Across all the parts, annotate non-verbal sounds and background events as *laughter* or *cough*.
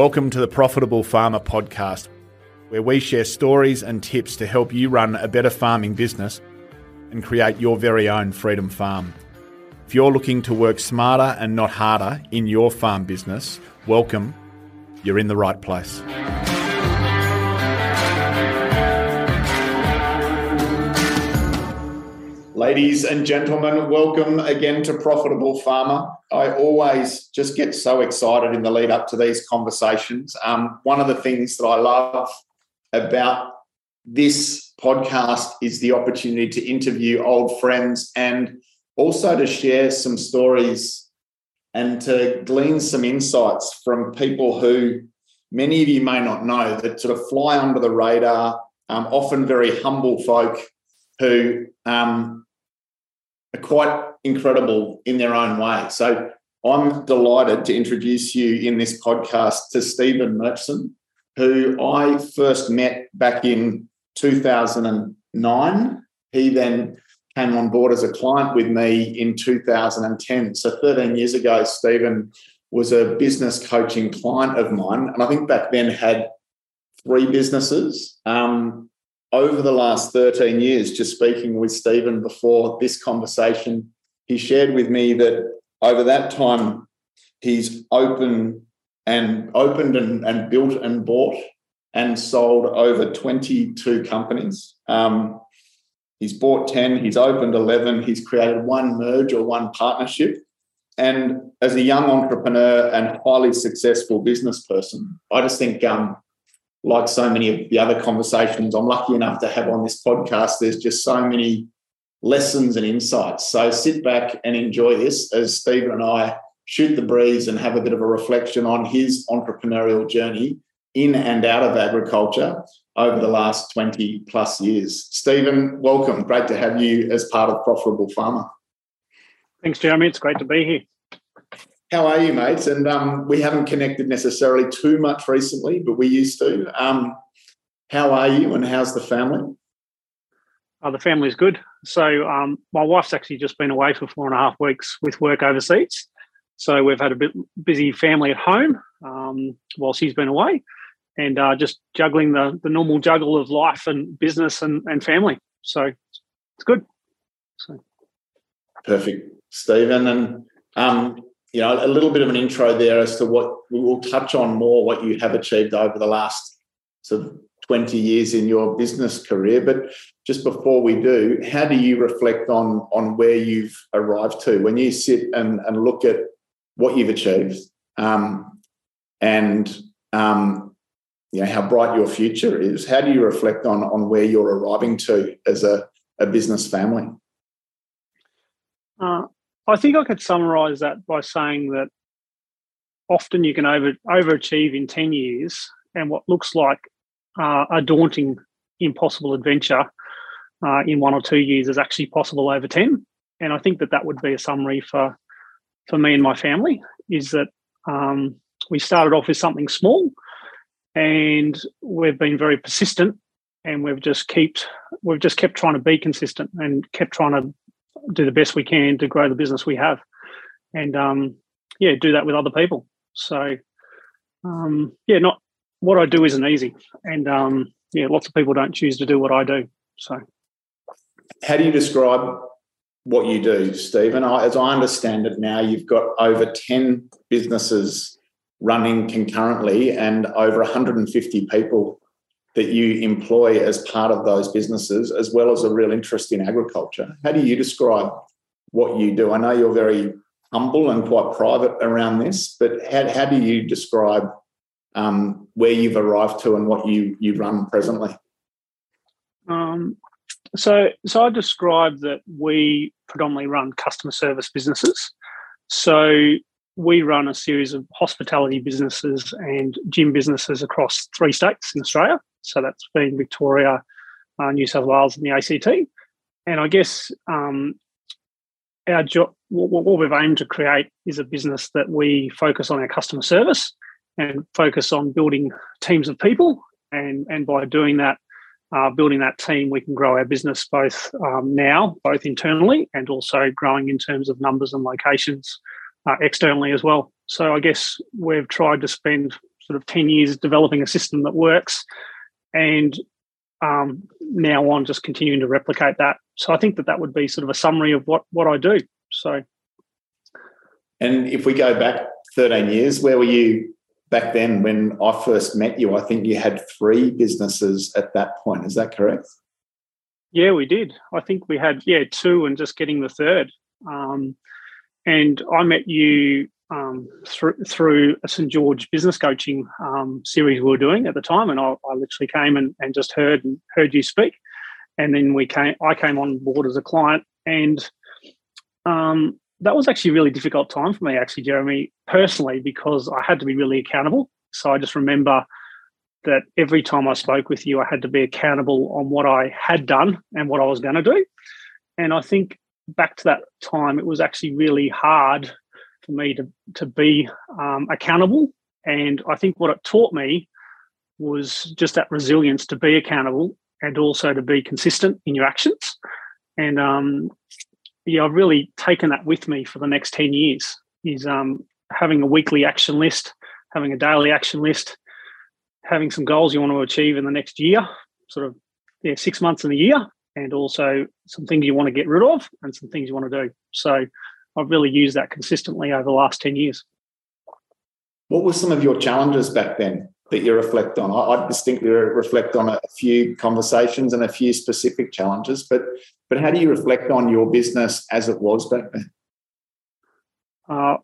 Welcome to the Profitable Farmer podcast, where we share stories and tips to help you run a better farming business and create your very own freedom farm. If you're looking to work smarter and not harder in your farm business, welcome. You're in the right place. Ladies and gentlemen, welcome again to Profitable Farmer. I always just get so excited in the lead up to these conversations. Um, one of the things that I love about this podcast is the opportunity to interview old friends and also to share some stories and to glean some insights from people who many of you may not know that sort of fly under the radar, um, often very humble folk who um, are quite incredible in their own way. So I'm delighted to introduce you in this podcast to Steven Mirtschin, who I first met back in 2009. He then came on board as a client with me in 2010. So 13 years ago, Steven was a business coaching client of mine. And I think back then had three businesses. Um, over the last 13 years, just speaking with Steven before this conversation, he shared with me that over that time, he's open and opened and, and built and bought and sold over 22 companies. Um, he's bought 10, he's opened 11, he's created one merge or one partnership. And as a young entrepreneur and highly successful business person, I just think um, like so many of the other conversations I'm lucky enough to have on this podcast, there's just so many lessons and insights. So sit back and enjoy this as Steven and I shoot the breeze and have a bit of a reflection on his entrepreneurial journey in and out of agriculture over the last 20 plus years. Steven, welcome. Great to have you as part of Profitable Farmer. Thanks, Jeremy. It's great to be here. How are you, mates? And um, we haven't connected necessarily too much recently, but we used to. Um, how are you and how's the family? Uh, the family's good. So um, my wife's actually just been away for four and a half weeks with work overseas. So we've had a bit busy family at home um, while she's been away, and uh, just juggling the the normal juggle of life and business and, and family. So it's good. So. Perfect, Steven, and um, you know, a little bit of an intro there as to what we will touch on more what you have achieved over the last sort of 20 years in your business career. But just before we do, how do you reflect on on where you've arrived to when you sit and, and look at what you've achieved um, and um, you know how bright your future is? How do you reflect on on where you're arriving to as a, a business family? Uh, I think I could summarize that by saying that often you can over overachieve in 10 years and what looks like uh, a daunting impossible adventure uh, in one or two years is actually possible over 10 and i think that that would be a summary for for me and my family is that um, we started off with something small and we've been very persistent and we've just kept we've just kept trying to be consistent and kept trying to do the best we can to grow the business we have, and um, yeah, do that with other people. So um, yeah, not what I do isn't easy, and um, yeah, lots of people don't choose to do what I do. So, how do you describe what you do, Steven? As I understand it now, you've got over ten businesses running concurrently and over 150 people that you employ as part of those businesses, as well as a real interest in agriculture. How do you describe what you do? I know you're very humble and quite private around this, but how, how do you describe um, where you've arrived to and what you you run presently? Um, so, so I describe that we predominantly run customer service businesses. So we run a series of hospitality businesses and gym businesses across three states in Australia. So that's been Victoria, uh, New South Wales, and the ACT. And I guess um, our job, what, what we've aimed to create is a business that we focus on our customer service and focus on building teams of people. And, and by doing that, uh, building that team, we can grow our business both um, now, both internally and also growing in terms of numbers and locations uh, externally as well. So I guess we've tried to spend sort of 10 years developing a system that works and um, now on just continuing to replicate that. So I think that that would be sort of a summary of what, what I do. So. And if we go back 13 years, where were you back then when I first met you? I think you had three businesses at that point. Is that correct? Yeah, we did. I think we had, yeah, two and just getting the third. Um, and I met you um, through through a St George business coaching um, series we were doing at the time, and I, I literally came and, and just heard and heard you speak, and then we came. I came on board as a client, and um, that was actually a really difficult time for me, actually, Jeremy, personally, because I had to be really accountable. So I just remember that every time I spoke with you, I had to be accountable on what I had done and what I was going to do. And I think back to that time, it was actually really hard for me to to be um, accountable. And I think what it taught me was just that resilience to be accountable and also to be consistent in your actions. And um, yeah, I've really taken that with me for the next ten years. Is um, having a weekly action list, having a daily action list, having some goals you want to achieve in the next year, sort of yeah, six months in a year, and also some things you want to get rid of and some things you want to do. So I've really used that consistently over the last 10 years. What were some of your challenges back then that you reflect on? I, distinctly reflect on a few conversations and a few specific challenges, but but how do you reflect on your business as it was back then? Uh,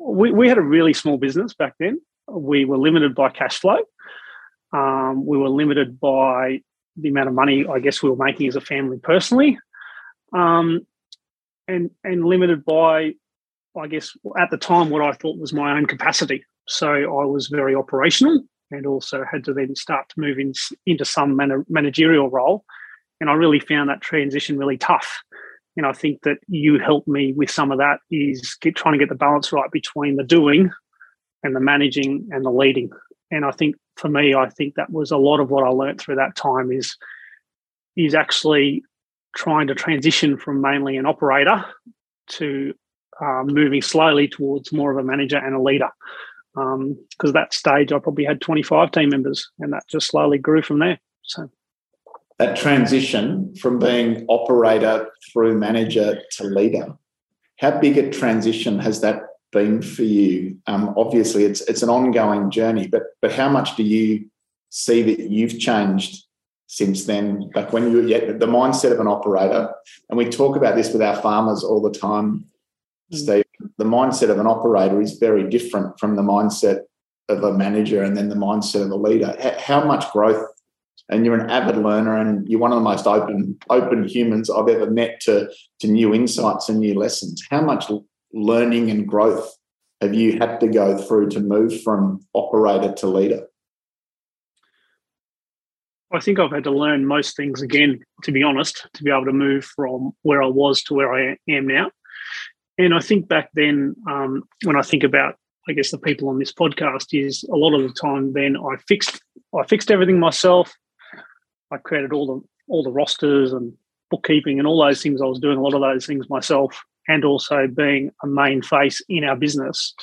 we, we had a really small business back then. We were limited by cash flow. Um, we were limited by the amount of money I guess we were making as a family personally. Um, and and limited by, I guess, at the time what I thought was my own capacity. So I was very operational, and also had to then start to move in, into some man- managerial role. And I really found that transition really tough. And I think that you helped me with some of that is get, trying to get the balance right between the doing and the managing and the leading. And I think for me, I think that was a lot of what I learned through that time is is actually trying to transition from mainly an operator to um, moving slowly towards more of a manager and a leader. Because um, that stage, I probably had 25 team members, and that just slowly grew from there. So that transition from being operator through manager to leader, how big a transition has that been for you? Um, obviously, it's it's an ongoing journey, but but how much do you see that you've changed since then. Like when you get the mindset of an operator, and we talk about this with our farmers all the time, mm. Steve. The mindset of an operator is very different from the mindset of a manager and then the mindset of a leader. How much growth? And you're an avid learner, and you're one of the most open open humans I've ever met to to new insights and new lessons. How much learning and growth have you had to go through to move from operator to leader? I think I've had to learn most things again, to be honest, to be able to move from where I was to where I am now. And I think back then, um, when I think about, I guess the people on this podcast, is a lot of the time then I fixed I fixed everything myself. I created all the all the rosters and bookkeeping and all those things. I was doing a lot of those things myself, and also being a main face in our business.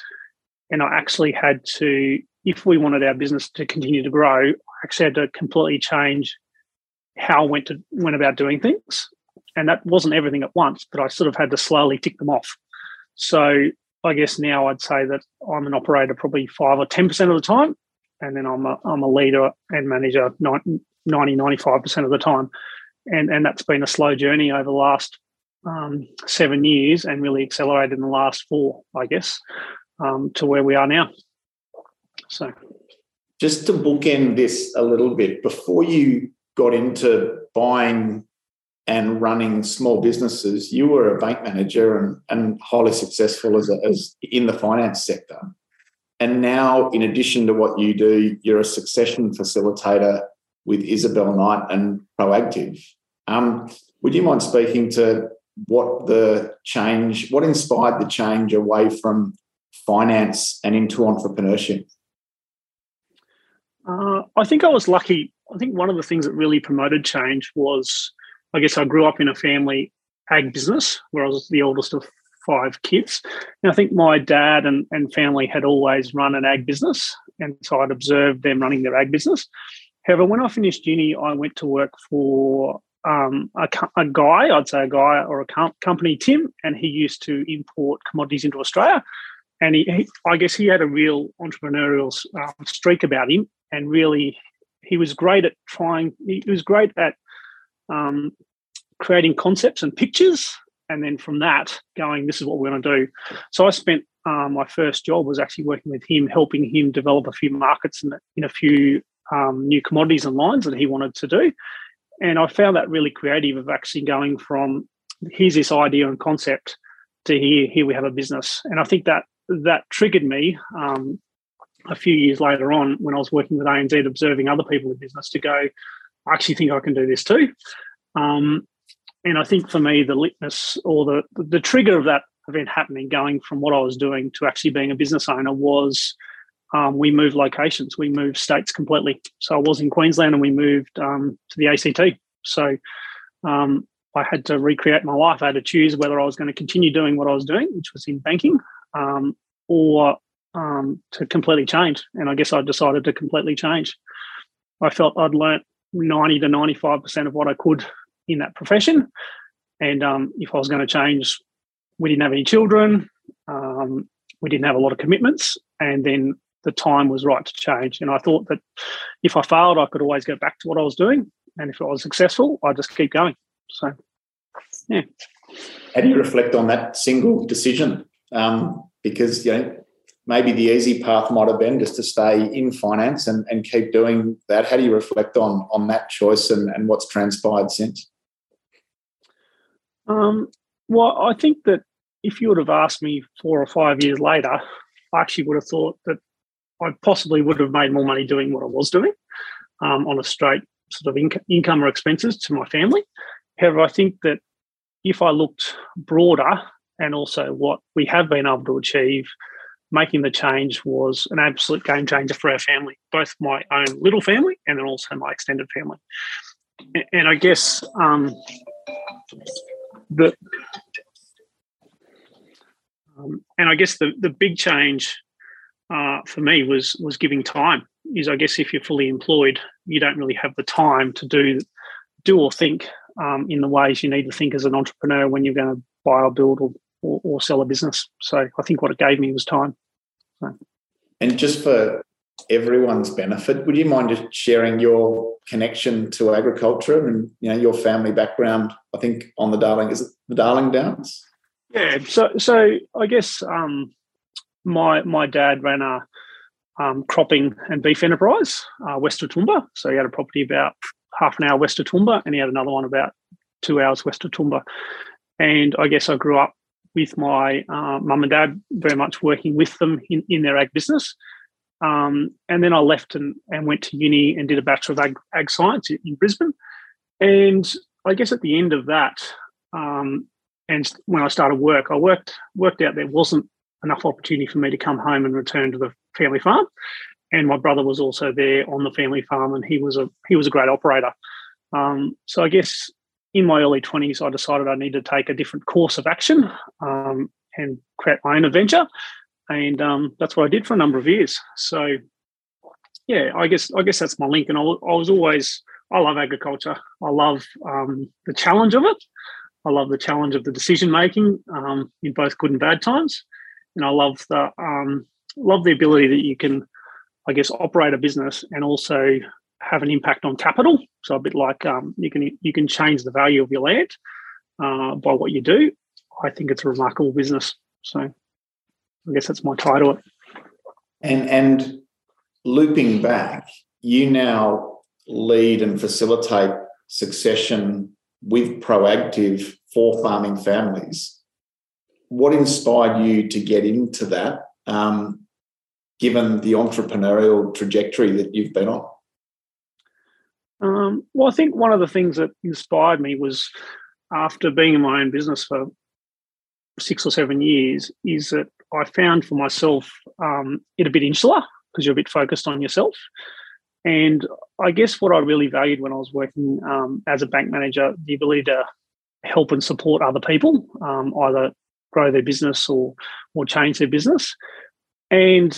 And I actually had to, if we wanted our business to continue to grow, I actually had to completely change how I went to went about doing things. And that wasn't everything at once, but I sort of had to slowly tick them off. So I guess now I'd say that I'm an operator probably five or 10% of the time. And then I'm a, I'm a leader and manager 90, 95% of the time. And, and that's been a slow journey over the last um, seven years and really accelerated in the last four, I guess, um, to where we are now. So just to bookend this a little bit, before you got into buying and running small businesses, you were a bank manager and, and highly successful as, a, as in the finance sector. And now, in addition to what you do, you're a succession facilitator with Isabel Knight and Proactive. Um, would you mind speaking to what the change, what inspired the change away from finance and into entrepreneurship? Uh, I think I was lucky. I think one of the things that really promoted change was, I guess, I grew up in a family ag business where I was the oldest of five kids. And I think my dad and, and family had always run an ag business. and so I'd observed them running their ag business. However, when I finished uni, I went to work for um, a, a, guy, I'd say a guy or a com- company, Tim, and he used to import commodities into Australia. And he, he I guess he had a real entrepreneurial um, streak about him, and really, he was great at trying. He was great at um, creating concepts and pictures, and then from that, going, "This is what we're going to do." So I spent um, my first job was actually working with him, helping him develop a few markets in, in a few um, new commodities and lines that he wanted to do. And I found that really creative of actually going from here's this idea and concept to here here we have a business. And I think that that triggered me um, a few years later on when I was working with ANZ, observing other people in business to go, I actually think I can do this too. Um, and I think for me, the litmus or the the trigger of that event happening, going from what I was doing to actually being a business owner, was um, we moved locations, we moved states completely. So I was in Queensland and we moved um, to the ACT. So um, I had to recreate my life. I had to choose whether I was going to continue doing what I was doing, which was in banking, um, or um, to completely change. And I guess I decided to completely change. I felt I'd learnt 90 to 95% of what I could in that profession. And um, if I was going to change, we didn't have any children. Um, we didn't have a lot of commitments. And then the time was right to change. And I thought that if I failed, I could always go back to what I was doing. And if I was successful, I'd just keep going. So, yeah. How do you reflect on that single decision? Um, because, you know, maybe the easy path might have been just to stay in finance and, and keep doing that. How do you reflect on, on that choice and, and what's transpired since? Um, well, I think that if you would have asked me four or five years later, I actually would have thought that I possibly would have made more money doing what I was doing um, on a straight sort of inc- income or expenses to my family. However, I think that if I looked broader and also what we have been able to achieve, making the change was an absolute game changer for our family, both my own little family and then also my extended family. And I guess um, the um, and I guess the the big change uh, for me was was giving time. Is I guess if you're fully employed, you don't really have the time to do do or think um, in the ways you need to think as an entrepreneur when you're going to buy or build or, or, or, sell a business. So I think what it gave me was time. So. And just for everyone's benefit, would you mind just sharing your connection to agriculture and you know your family background? I think on the Darling is it the Darling Downs? Yeah. So so I guess um, my my dad ran a um, cropping and beef enterprise uh, west of Toowoomba. So he had a property about half an hour west of Toowoomba, and he had another one about two hours west of Toowoomba. And I guess I grew up with my uh, mum and dad very much working with them in, in their ag business. Um, and then I left and, and went to uni and did a Bachelor of Ag, ag Science in Brisbane. And I guess at the end of that, um, and when I started work, I worked worked out there wasn't enough opportunity for me to come home and return to the family farm. And my brother was also there on the family farm, and he was a he was a great operator. Um, so I guess in my early twenties, I decided I needed to take a different course of action um, and create my own adventure, and um, that's what I did for a number of years. So yeah, I guess I guess that's my link. And I, I was always I love agriculture. I love um, the challenge of it. I love the challenge of the decision making um, in both good and bad times and I love the um, love the ability that you can, I guess, operate a business and also have an impact on capital. So a bit like um, you can you can change the value of your land uh, by what you do. I think it's a remarkable business. So I guess that's my title. And and looping back, you now lead and facilitate succession with proactive for farming families what inspired you to get into that, um, given the entrepreneurial trajectory that you've been on? Um, well, I think one of the things that inspired me was after being in my own business for six or seven years, is that I found for myself um, it a bit insular because you're a bit focused on yourself. And I guess what I really valued when I was working um, as a bank manager, the ability to help and support other people, um, either grow their business or or change their business. And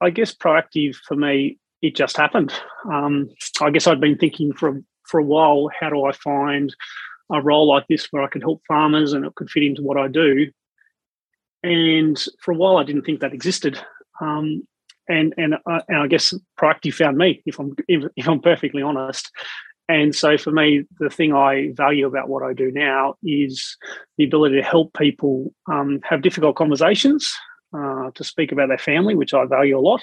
I guess proactive for me, it just happened. Um, I guess I'd been thinking for for a while, how do I find a role like this where I could help farmers and it could fit into what I do? And for a while, I didn't think that existed. Um, and and and I guess proactive found me, if I'm if, if I'm perfectly honest. And so for me, the thing I value about what I do now is the ability to help people um, have difficult conversations, uh, to speak about their family, which I value a lot,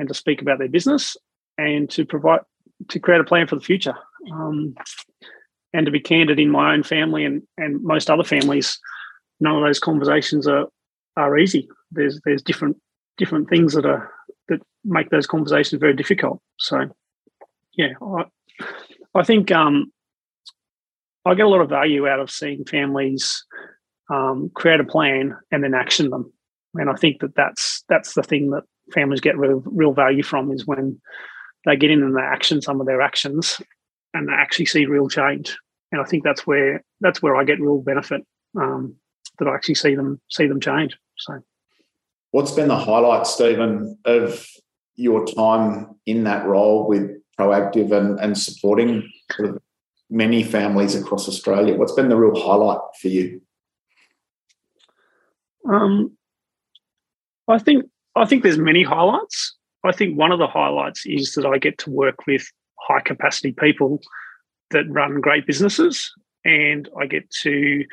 and to speak about their business, and to provide to create a plan for the future, um, and to be candid in my own family and and most other families. None of those conversations are are easy. There's there's different different things that are that make those conversations very difficult. So, yeah, I, I think um, I get a lot of value out of seeing families um, create a plan and then action them. And I think that that's that's the thing that families get real real value from is when they get in and they action some of their actions and they actually see real change. And I think that's where that's where I get real benefit um, that I actually see them see them change. So, what's been the highlight, Steven, of your time in that role with proactive and, and supporting sort of many families across Australia. What's been the real highlight for you? Um, I think I think there's many highlights. I think one of the highlights is that I get to work with high capacity people that run great businesses, and I get to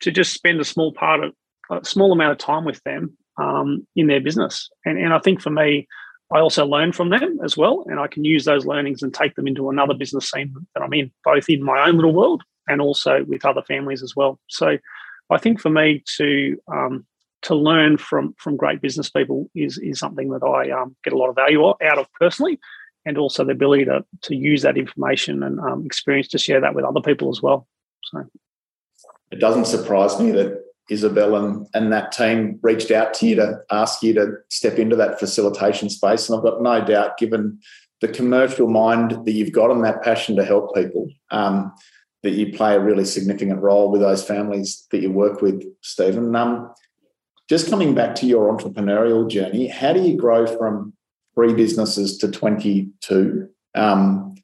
to just spend a small part of a small amount of time with them um, in their business. And and I think for me, I also learn from them as well, and I can use those learnings and take them into another business scene that I'm in, both in my own little world and also with other families as well. So, I think for me to um, to learn from from great business people is is something that I um, get a lot of value out of personally, and also the ability to to use that information and um, experience to share that with other people as well. So, it doesn't surprise me that Isabel and, and that team reached out to you to ask you to step into that facilitation space. And I've got no doubt, given the commercial mind that you've got and that passion to help people, um, that you play a really significant role with those families that you work with, Steven. Um, just coming back to your entrepreneurial journey, how do you grow from three businesses to 22? Um,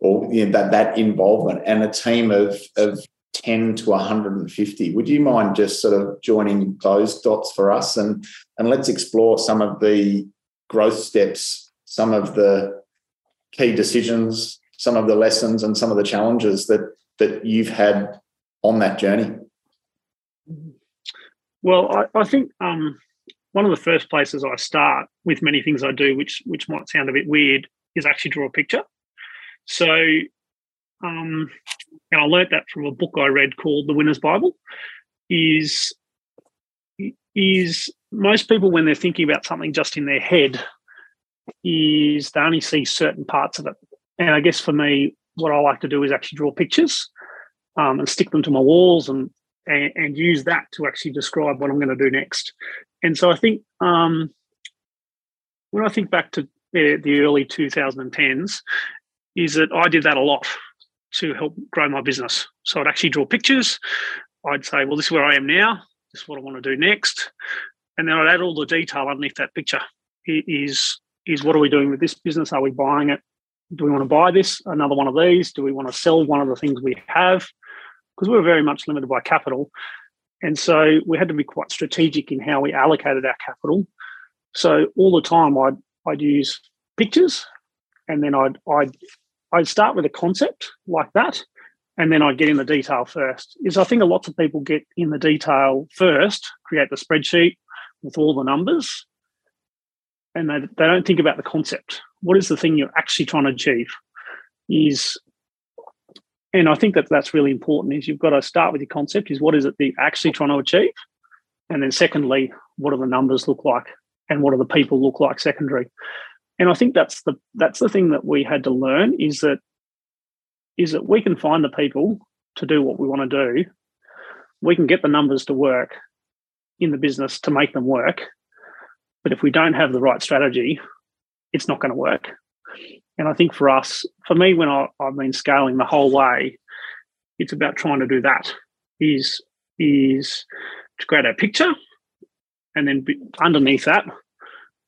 or you know, that that involvement and a team of of 10 to 150. Would you mind just sort of joining those dots for us and and let's explore some of the growth steps, some of the key decisions, some of the lessons and some of the challenges that that you've had on that journey? Well, I, I think um, one of the first places I start with many things I do, which which might sound a bit weird, is actually draw a picture. So um, and I learnt that from a book I read called The Winner's Bible, is is most people when they're thinking about something just in their head is they only see certain parts of it. And I guess for me, what I like to do is actually draw pictures um, and stick them to my walls and, and, and use that to actually describe what I'm going to do next. And so I think um, when I think back to the, early 2010s, is that I did that a lot to help grow my business. So I'd actually draw pictures. I'd say, well, this is where I am now. This is what I want to do next. And then I'd add all the detail underneath that picture. Is is what are we doing with this business? Are we buying it? Do we want to buy this? Another one of these? Do we want to sell one of the things we have? Because we were very much limited by capital. And so we had to be quite strategic in how we allocated our capital. So all the time I'd I'd use pictures and then I'd I'd I'd start with a concept like that, and then I'd get in the detail first. Is I think a lot of people get in the detail first, create the spreadsheet with all the numbers, and they, they don't think about the concept. What is the thing you're actually trying to achieve? Is and I think that that's really important. Is you've got to start with your concept. Is what is it that you're actually trying to achieve, and then secondly, what do the numbers look like, and what do the people look like secondary and I think that's the that's the thing that we had to learn is that is that we can find the people to do what we want to do. We can get the numbers to work in the business to make them work. But if we don't have the right strategy, it's not going to work. And I think for us, for me, when I, have been scaling the whole way, it's about trying to do that. Is is to create a picture, and then be, underneath that,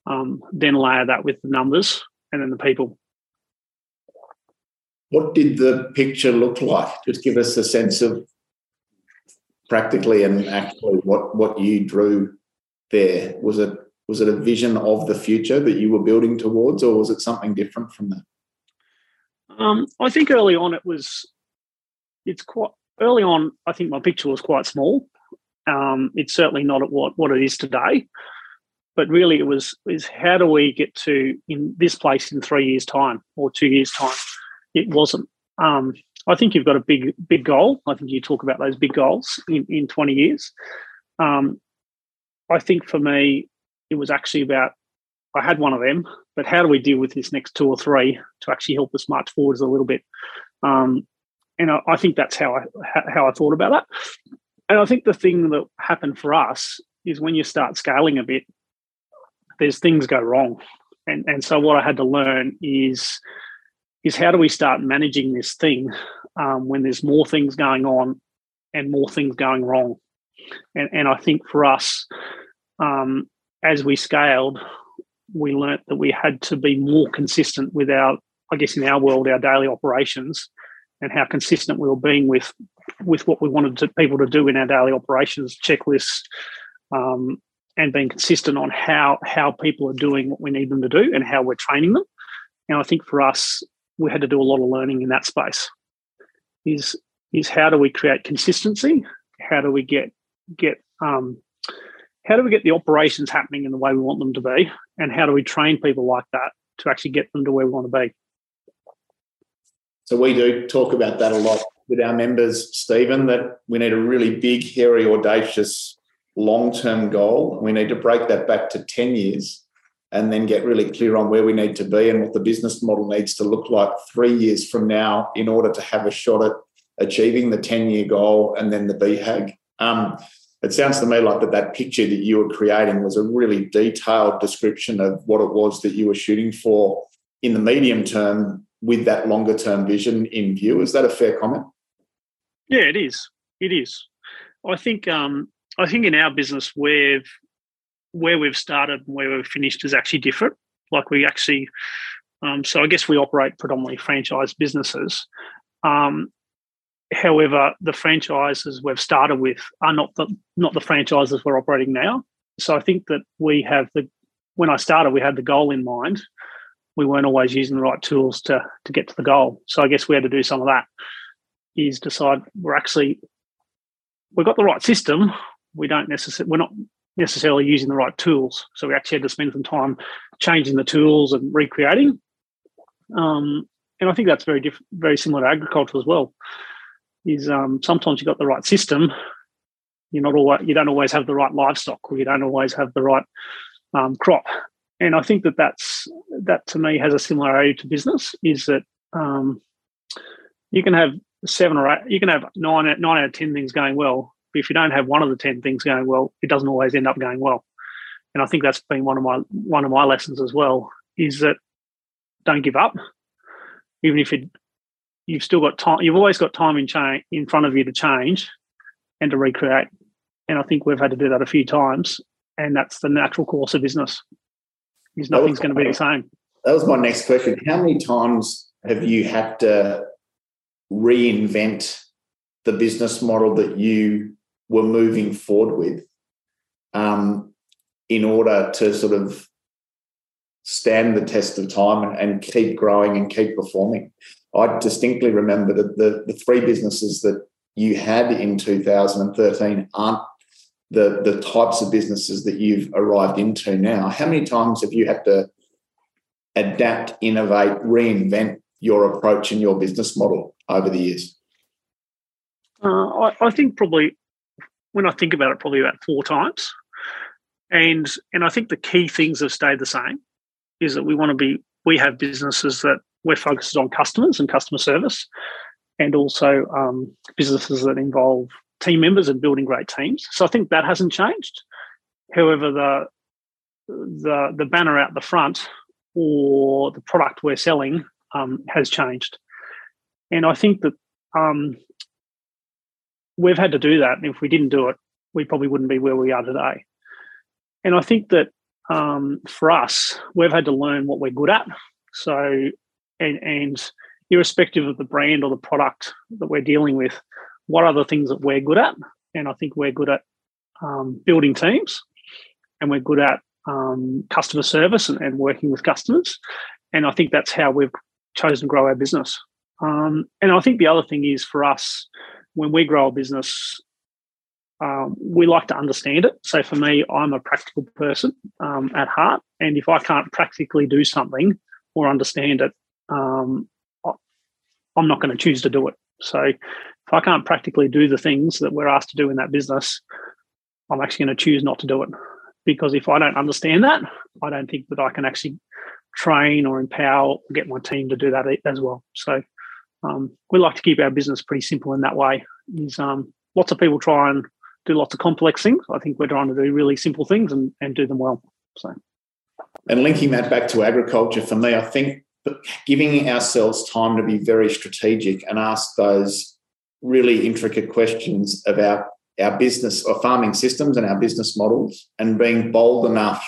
um, then layer that with the numbers and then the people. What did the picture look like? Just give us a sense of practically and actually what what you drew there. Was it was it a vision of the future that you were building towards, or was it something different from that? Um, I think early on it was. It's quite early on. I think my picture was quite small. Um, it's certainly not at what what it is today but really it was is how do we get to in this place in three years time or two years time it wasn't um, i think you've got a big big goal i think you talk about those big goals in, in 20 years um, i think for me it was actually about i had one of them but how do we deal with this next two or three to actually help us march forwards a little bit um, and I, I think that's how i how i thought about that and i think the thing that happened for us is when you start scaling a bit there's things go wrong. And and so what I had to learn is is how do we start managing this thing um, when there's more things going on and more things going wrong. And and I think for us, um, as we scaled, we learnt that we had to be more consistent with our, I guess in our world, our daily operations and how consistent we were being with with what we wanted to, people to do in our daily operations checklists um, and being consistent on how how people are doing what we need them to do and how we're training them. And I think for us, we had to do a lot of learning in that space. Is is how do we create consistency? How do we get get um, how do we get the operations happening in the way we want them to be? And how do we train people like that to actually get them to where we want to be? So we do talk about that a lot with our members, Steven, that we need a really big, hairy, audacious long term goal. We need to break that back to 10 years and then get really clear on where we need to be and what the business model needs to look like three years from now in order to have a shot at achieving the 10 year goal and then the BHAG. Um, it sounds to me like that that picture that you were creating was a really detailed description of what it was that you were shooting for in the medium term with that longer term vision in view. Is that a fair comment? Yeah, it is. It is. I think um, I think in our business, we've where we've started and where we've finished is actually different. Like we actually, um, so I guess we operate predominantly franchise businesses. Um, however, the franchises we've started with are not the not the franchises we're operating now. So I think that we have the when I started, we had the goal in mind. We weren't always using the right tools to to get to the goal. So I guess we had to do some of that. Is decide we're actually we've got the right system we don't necessarily we're not necessarily using the right tools. So we actually had to spend some time changing the tools and recreating. Um, and I think that's very different, very similar to agriculture as well. Is um, sometimes you've got the right system, you're not always you don't always have the right livestock, or you don't always have the right um, crop. And I think that that's that to me has a similarity to business. Is that um, you can have seven or eight, you can have nine nine out of ten things going well, but if you don't have one of the 10 things going well, it doesn't always end up going well. And I think that's been one of my one of my lessons as well, is that don't give up. Even if it, you've still got time, you've always got time in change in front of you to change and to recreate. And I think we've had to do that a few times. And that's the natural course of business. Is nothing's going to be the same. That was my next question. How many times have you had to reinvent the business model that you were moving forward with um, in order to sort of stand the test of time and, and, keep growing and keep performing. I distinctly remember that the, the three businesses that you had in 2013 aren't the, the types of businesses that you've arrived into now. How many times have you had to adapt, innovate, reinvent your approach and your business model over the years? Uh, I, I, think probably when I think about it, probably about four times. And and I think the key things have stayed the same. Is that we want to be we have businesses that we're focused on customers and customer service, and also um, businesses that involve team members and building great teams. So I think that hasn't changed. However, the the the banner out the front or the product we're selling um, has changed, and I think that um, we've had to do that. And if we didn't do it, we probably wouldn't be where we are today. And I think that um, for us, we've had to learn what we're good at. So, and, and irrespective of the brand or the product that we're dealing with, what are the things that we're good at? And I think we're good at um, building teams and we're good at um, customer service and, and, working with customers. And I think that's how we've chosen to grow our business. Um, and I think the other thing is for us, when we grow a business, um, we like to understand it. So for me, I'm a practical person um, at heart, and if I can't practically do something or understand it, um, I'm not going to choose to do it. So if I can't practically do the things that we're asked to do in that business, I'm actually going to choose not to do it because if I don't understand that, I don't think that I can actually train or empower or get my team to do that as well. So um, we like to keep our business pretty simple in that way. Is um, lots of people try and do lots of complex things. I think we're trying to do really simple things and, and do them well. So, and linking that back to agriculture for me, I think giving ourselves time to be very strategic and ask those really intricate questions about our business or farming systems and our business models and being bold enough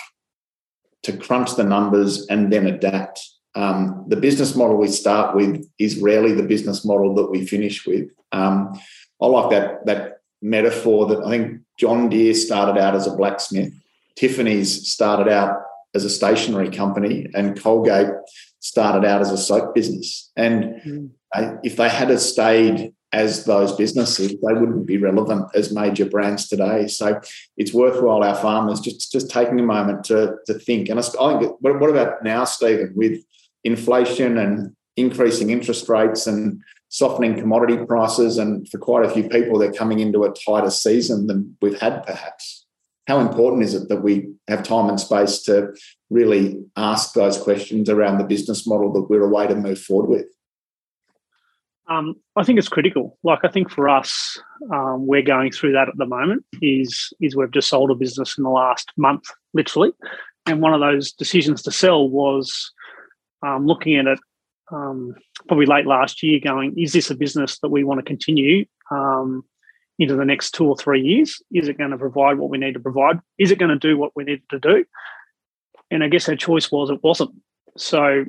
to crunch the numbers and then adapt. Um, the business model we start with is rarely the business model that we finish with. Um, I like that that metaphor that I think John Deere started out as a blacksmith, Tiffany's started out as a stationery company, and Colgate started out as a soap business. And mm. if they had stayed as those businesses, they wouldn't be relevant as major brands today. So it's worthwhile our farmers just just taking a moment to to think. And I think what about now, Steven, with inflation and increasing interest rates and softening commodity prices, and for quite a few people, they're coming into a tighter season than we've had perhaps. How important is it that we have time and space to really ask those questions around the business model that we're a way to move forward with? Um, I think it's critical. Like I think for us, um, we're going through that at the moment. Is is we've just sold a business in the last month, literally, and one of those decisions to sell was um, looking at it um, probably late last year, going, is this a business that we want to continue um, into the next two or three years? Is it going to provide what we need to provide? Is it going to do what we need to do? And I guess our choice was it wasn't. So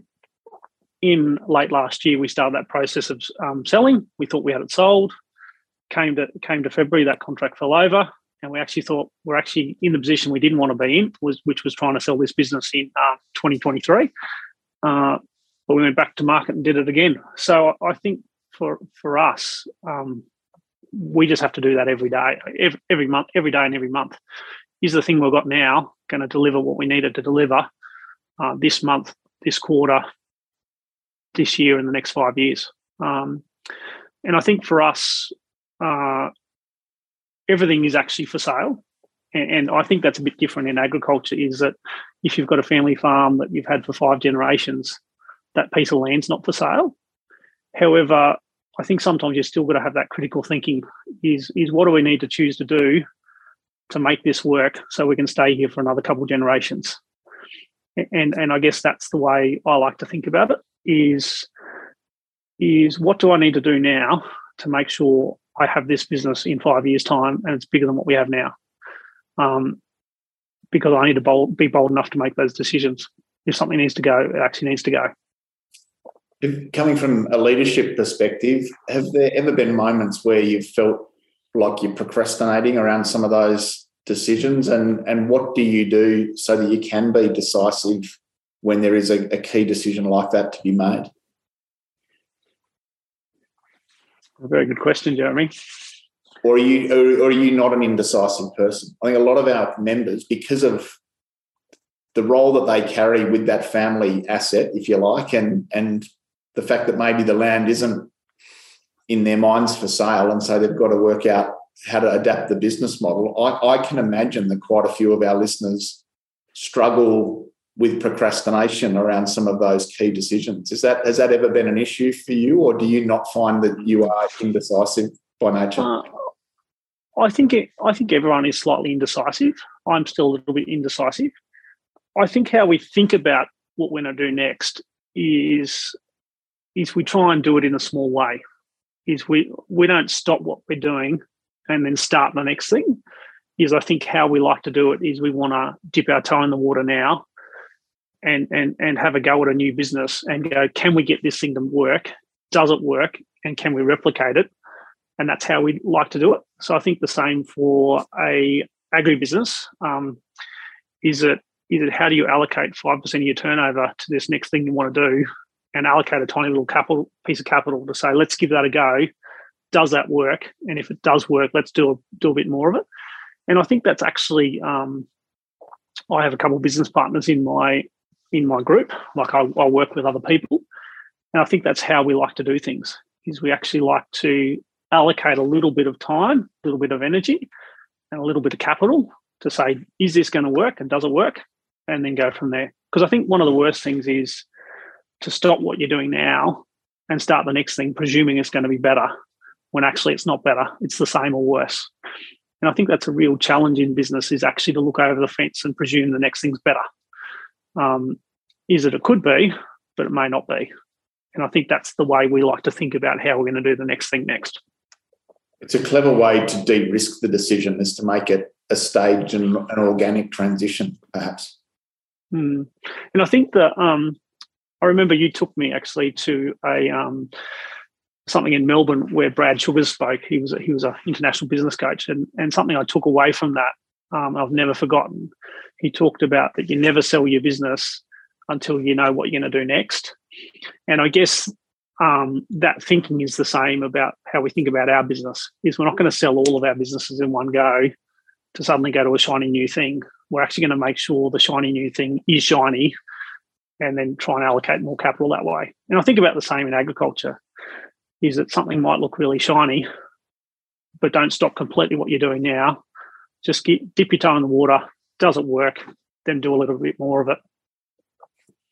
in late last year, we started that process of um, selling. We thought we had it sold. Came to came to February, that contract fell over, and we actually thought we're actually in the position we didn't want to be in, was which was trying to sell this business in uh, 2023. Uh, but we went back to market and did it again. So I think for for us, um, we just have to do that every day, every, every month, every day, and every month. Is the thing we've got now going to deliver what we needed to deliver uh, this month, this quarter, this year and the next five years. Um, and I think for us, uh, everything is actually for sale. And, and, I think that's a bit different in agriculture is that if you've got a family farm that you've had for five generations, that piece of land's not for sale. However, I think sometimes you've still got to have that critical thinking is, is what do we need to choose to do to make this work so we can stay here for another couple of generations? And, and I guess that's the way I like to think about it is is what do I need to do now to make sure I have this business in five years' time and it's bigger than what we have now? Um, because I need to bold, be bold enough to make those decisions. If something needs to go, it actually needs to go. Coming from a leadership perspective, have there ever been moments where you've felt like you're procrastinating around some of those decisions? And, and what do you do so that you can be decisive when there is a, a key decision like that to be made? A very good question, Jeremy. Or are you or, are you not an indecisive person? I think a lot of our members, because of the role that they carry with that family asset, if you like, and and the fact that maybe the land isn't in their minds for sale, and so they've got to work out how to adapt the business model. I, I can imagine that quite a few of our listeners struggle with procrastination around some of those key decisions. Is that has that ever been an issue for you, or do you not find that you are indecisive by nature? Uh, I think it, I think everyone is slightly indecisive. I'm still a little bit indecisive. I think how we think about what we're going to do next is is we try and do it in a small way. Is we we don't stop what we're doing and then start the next thing. is I think how we like to do it is we want to dip our toe in the water now and and and have a go at a new business and go, can we get this thing to work? Does it work? And can we replicate it? And that's how we like to do it. So I think the same for a agribusiness. Um, is it is it how do you allocate five percent of your turnover to this next thing you want to do and allocate a tiny little capital piece of capital to say, let's give that a go. Does that work? And if it does work, let's do a, do a bit more of it. And I think that's actually um, I have a couple of business partners in my in my group. Like I, I work with other people, and I think that's how we like to do things. Is we actually like to allocate a little bit of time, a little bit of energy, and a little bit of capital to say, is this going to work and does it work? And then go from there. Because I think one of the worst things is to stop what you're doing now and start the next thing, presuming it's going to be better when actually it's not better. It's the same or worse. And I think that's a real challenge in business is actually to look over the fence and presume the next thing's better. Um, is that it could be, but it may not be. And I think that's the way we like to think about how we're going to do the next thing next. It's a clever way to de risk the decision, is to make it a staged and an organic transition, perhaps. Mm. And I think that um, I remember you took me actually to a um, something in Melbourne where Brad Sugars spoke. He was a, he was an international business coach, and and something I took away from that um, I've never forgotten. He talked about that you never sell your business until you know what you're going to do next, and I guess um, that thinking is the same about how we think about our business. Is we're not going to sell all of our businesses in one go to suddenly go to a shiny new thing. We're actually going to make sure the shiny new thing is shiny and then try and allocate more capital that way. And I think about the same in agriculture is that something might look really shiny, but don't stop completely what you're doing now. Just get, dip your toe in the water. Does it work? Then do a little bit more of it.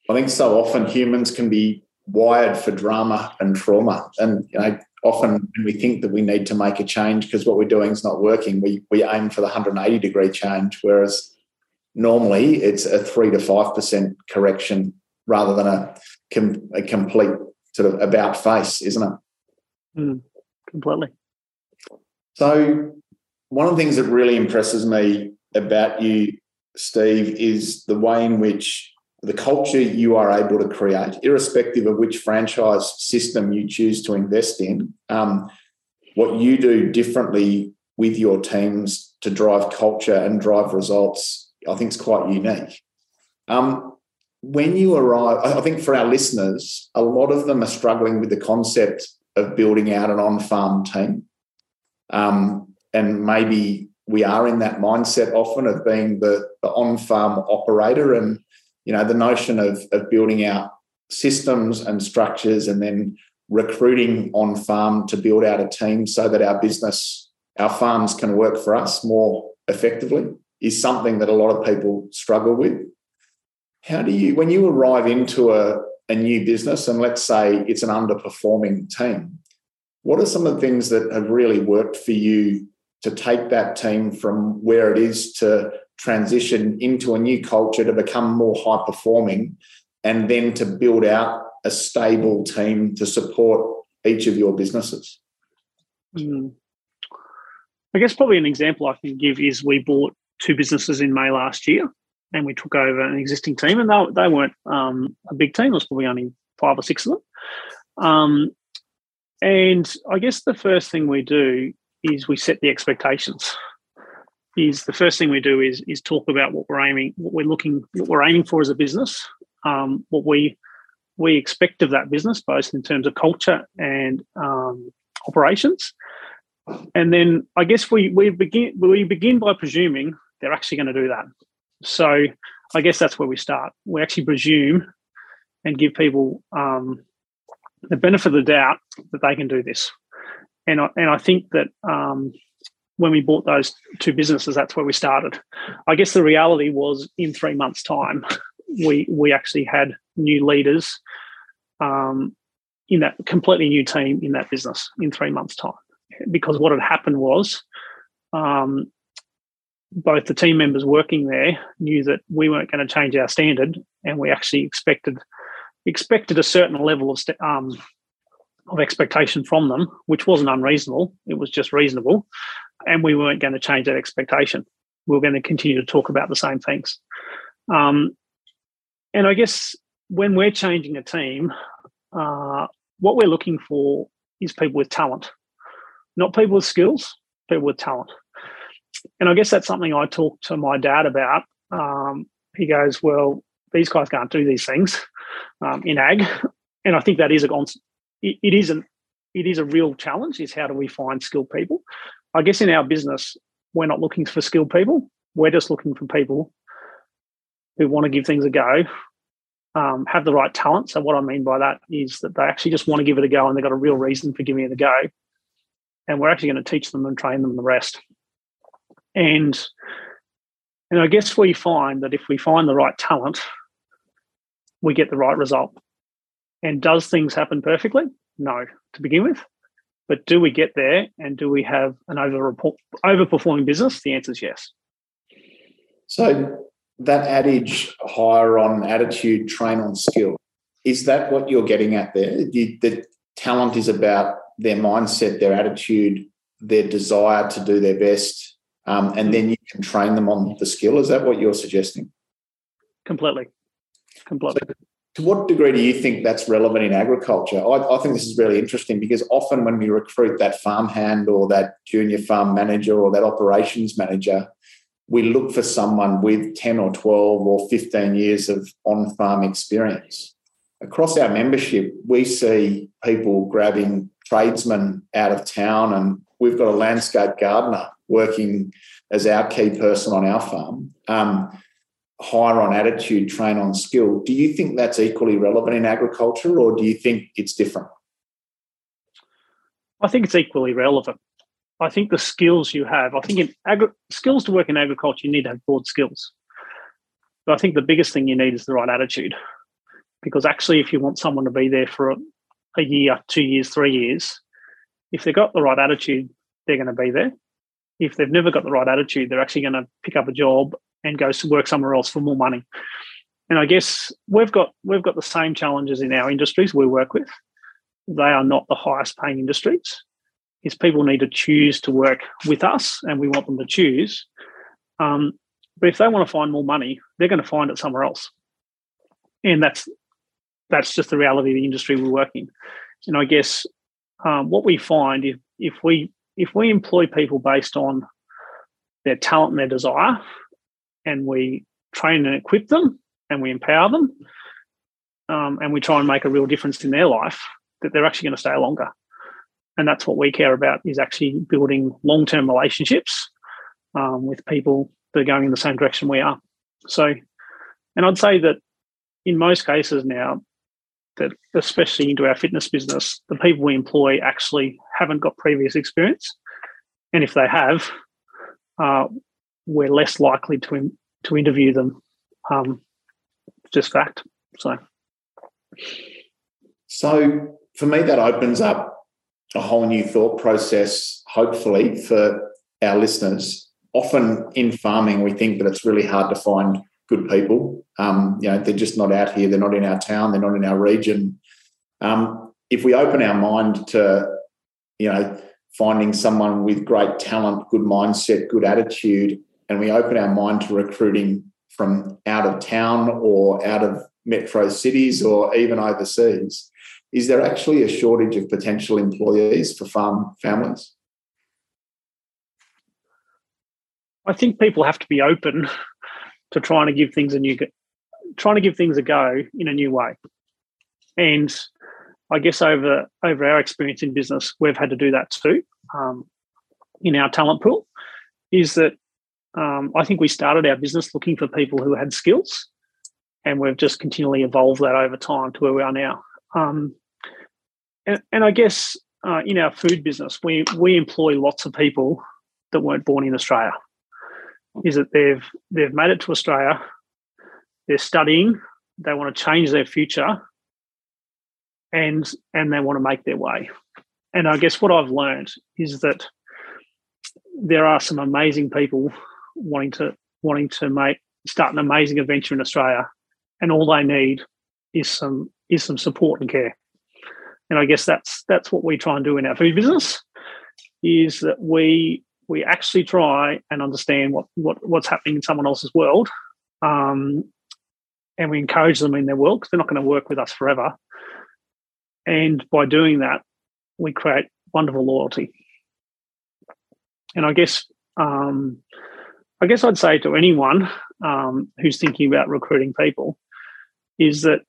I think so often humans can be wired for drama and trauma. And you know, often when we think that we need to make a change because what we're doing is not working, we we aim for the 180 degree change, whereas normally it's a three to five percent correction rather than a, com- a complete sort of about face, isn't it? Mm, completely. So, one of the things that really impresses me about you, Steve, is the way in which the culture you are able to create, irrespective of which franchise system you choose to invest in. Um, what you do differently with your teams to drive culture and drive results, I think is quite unique. Um, when you arrive, I think for our listeners, a lot of them are struggling with the concept of building out an on farm team. Um, and maybe we are in that mindset often of being the, the on farm operator and you know the notion of, of building out systems and structures and then recruiting on farm to build out a team so that our business our farms can work for us more effectively is something that a lot of people struggle with how do you when you arrive into a, a new business and let's say it's an underperforming team what are some of the things that have really worked for you to take that team from where it is to transition into a new culture to become more high performing and then to build out a stable team to support each of your businesses? Mm. I guess probably an example I can give is we bought two businesses in May last year and we took over an existing team and they, they weren't um, a big team, it was probably only five or six of them. Um, and I guess the first thing we do is we set the expectations is the first thing we do is is talk about what we're aiming, what we're looking, what we're aiming for as a business, um, what we we expect of that business, both in terms of culture and um, operations. And then I guess we we begin we begin by presuming they're actually going to do that. So I guess that's where we start. We actually presume and give people um, the benefit of the doubt that they can do this. And I, and I think that um, when we bought those two businesses, that's where we started. I guess the reality was in three months' time, *laughs* we we actually had new leaders um, in that completely new team in that business in three months' time. Because what had happened was um, both the team members working there knew that we weren't going to change our standard, and we actually expected expected a certain level of um, of expectation from them, which wasn't unreasonable. It was just reasonable. and we weren't going to change that expectation. We were going to continue to talk about the same things. Um, and I guess when we're changing a team, uh, what we're looking for is people with talent, not people with skills, people with talent. And I guess that's something I talked to my dad about. Um, he goes, Well, these guys can't do these things um, in ag. *laughs* And I think that is a it, it isn't it is a real challenge is how do we find skilled people? I guess in our business we're not looking for skilled people. We're just looking for people who want to give things a go um, have the right talent. So what i mean by that is that they actually just want to give it a go and they've got a real reason for giving it a go. And we're actually going to teach them and train them the rest and and i guess we find that if we find the right talent we get the right result and does things happen perfectly no, to begin with. But do we get there and do we have an over overperforming business? The answer is yes. So that adage, hire on attitude, train on skill, is that what you're getting at there? You, the talent is about their mindset, their attitude, their desire to do their best, um, and then you can train them on the skill. Is that what you're suggesting? Completely, completely. So to what degree do you think that's relevant in agriculture? I, I, think this is really interesting because often when we recruit that farmhand or that junior farm manager or that operations manager, we look for someone with 10 or 12 or 15 years of on farm experience. Across our membership, we see people grabbing tradesmen out of town, and we've got a landscape gardener working as our key person on our farm. Um, hire on attitude, train on skill. Do you think that's equally relevant in agriculture or do you think it's different? I think it's equally relevant. I think the skills you have, I think in agri- skills to work in agriculture, you need to have broad skills. But I think the biggest thing you need is the right attitude. Because actually, if you want someone to be there for a, a year, two years, three years, if they've got the right attitude, they're going to be there. If they've never got the right attitude, they're actually going to pick up a job and to work somewhere else for more money. And I guess we've got we've got the same challenges in our industries we work with. They are not the highest paying industries. Is people need to choose to work with us, and we want them to choose. Um, but if they want to find more money, they're going to find it somewhere else, and that's that's just the reality of the industry we work in. And I guess um, what we find if if we if we employ people based on their talent and their desire, and we train and equip them and we empower them um, and we try and make a real difference in their life that they're actually going to stay longer. And that's what we care about is actually building long-term relationships um, with people that are going in the same direction we are. So and i'd say that in most cases now that especially into our fitness business the people we employ actually haven't got previous experience and if they have uh, we're less likely to to interview them. Um, just fact. So, so for me, that opens up a whole new thought process. Hopefully, for our listeners. Often in farming, we think that it's really hard to find good people. Um, you know, they're just not out here. They're not in our town. They're not in our region. Um, if we open our mind to, you know, finding someone with great talent, good mindset, good attitude, and we open our mind to recruiting from out of town or out of metro cities or even overseas, is there actually a shortage of potential employees for farm families? I think people have to be open to trying to give things a new trying to give things a go in a new way. And I guess over over our experience in business, we've had to do that too. Um, in our talent pool, is that um, I think we started our business looking for people who had skills, and we've just continually evolved that over time to where we are now. Um, and, and, I guess uh, in our food business, we we employ lots of people that weren't born in Australia. Is that they've they've made it to Australia, they're studying, they want to change their future, and and they want to make their way. And I guess what I've learned is that there are some amazing people wanting to wanting to make start an amazing adventure in Australia, and all they need is some is some support and care. And I guess that's that's what we try and do in our food business, is that we we actually try and understand what, what what's happening in someone else's world, um, and we encourage them in their world because they're not going to work with us forever. And by doing that, we create wonderful loyalty. And I guess um, I guess I'd say to anyone um, who's thinking about recruiting people is that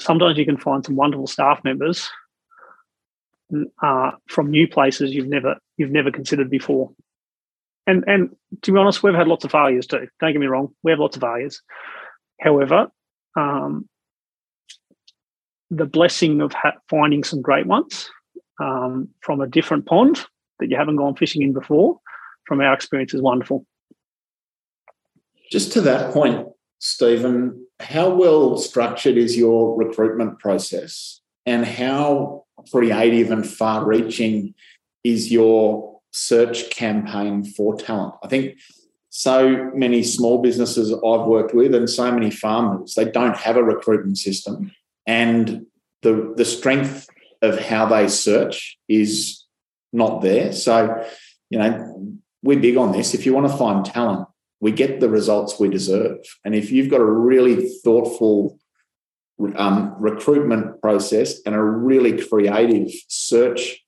sometimes you can find some wonderful staff members uh, from new places you've never you've never considered before. And and to be honest, we've had lots of failures too. Don't get me wrong, we have lots of failures. However, um, the blessing of ha- finding some great ones um, from a different pond that you haven't gone fishing in before, from our experience, is wonderful. Just to that point, Steven, how well structured is your recruitment process and how creative and far reaching is your search campaign for talent? I think so many small businesses I've worked with and so many farmers, they don't have a recruitment system. And the, the strength of how they search is not there. So, you know, we're big on this. If you want to find talent, we get the results we deserve. And if you've got a really thoughtful um, recruitment process and a really creative search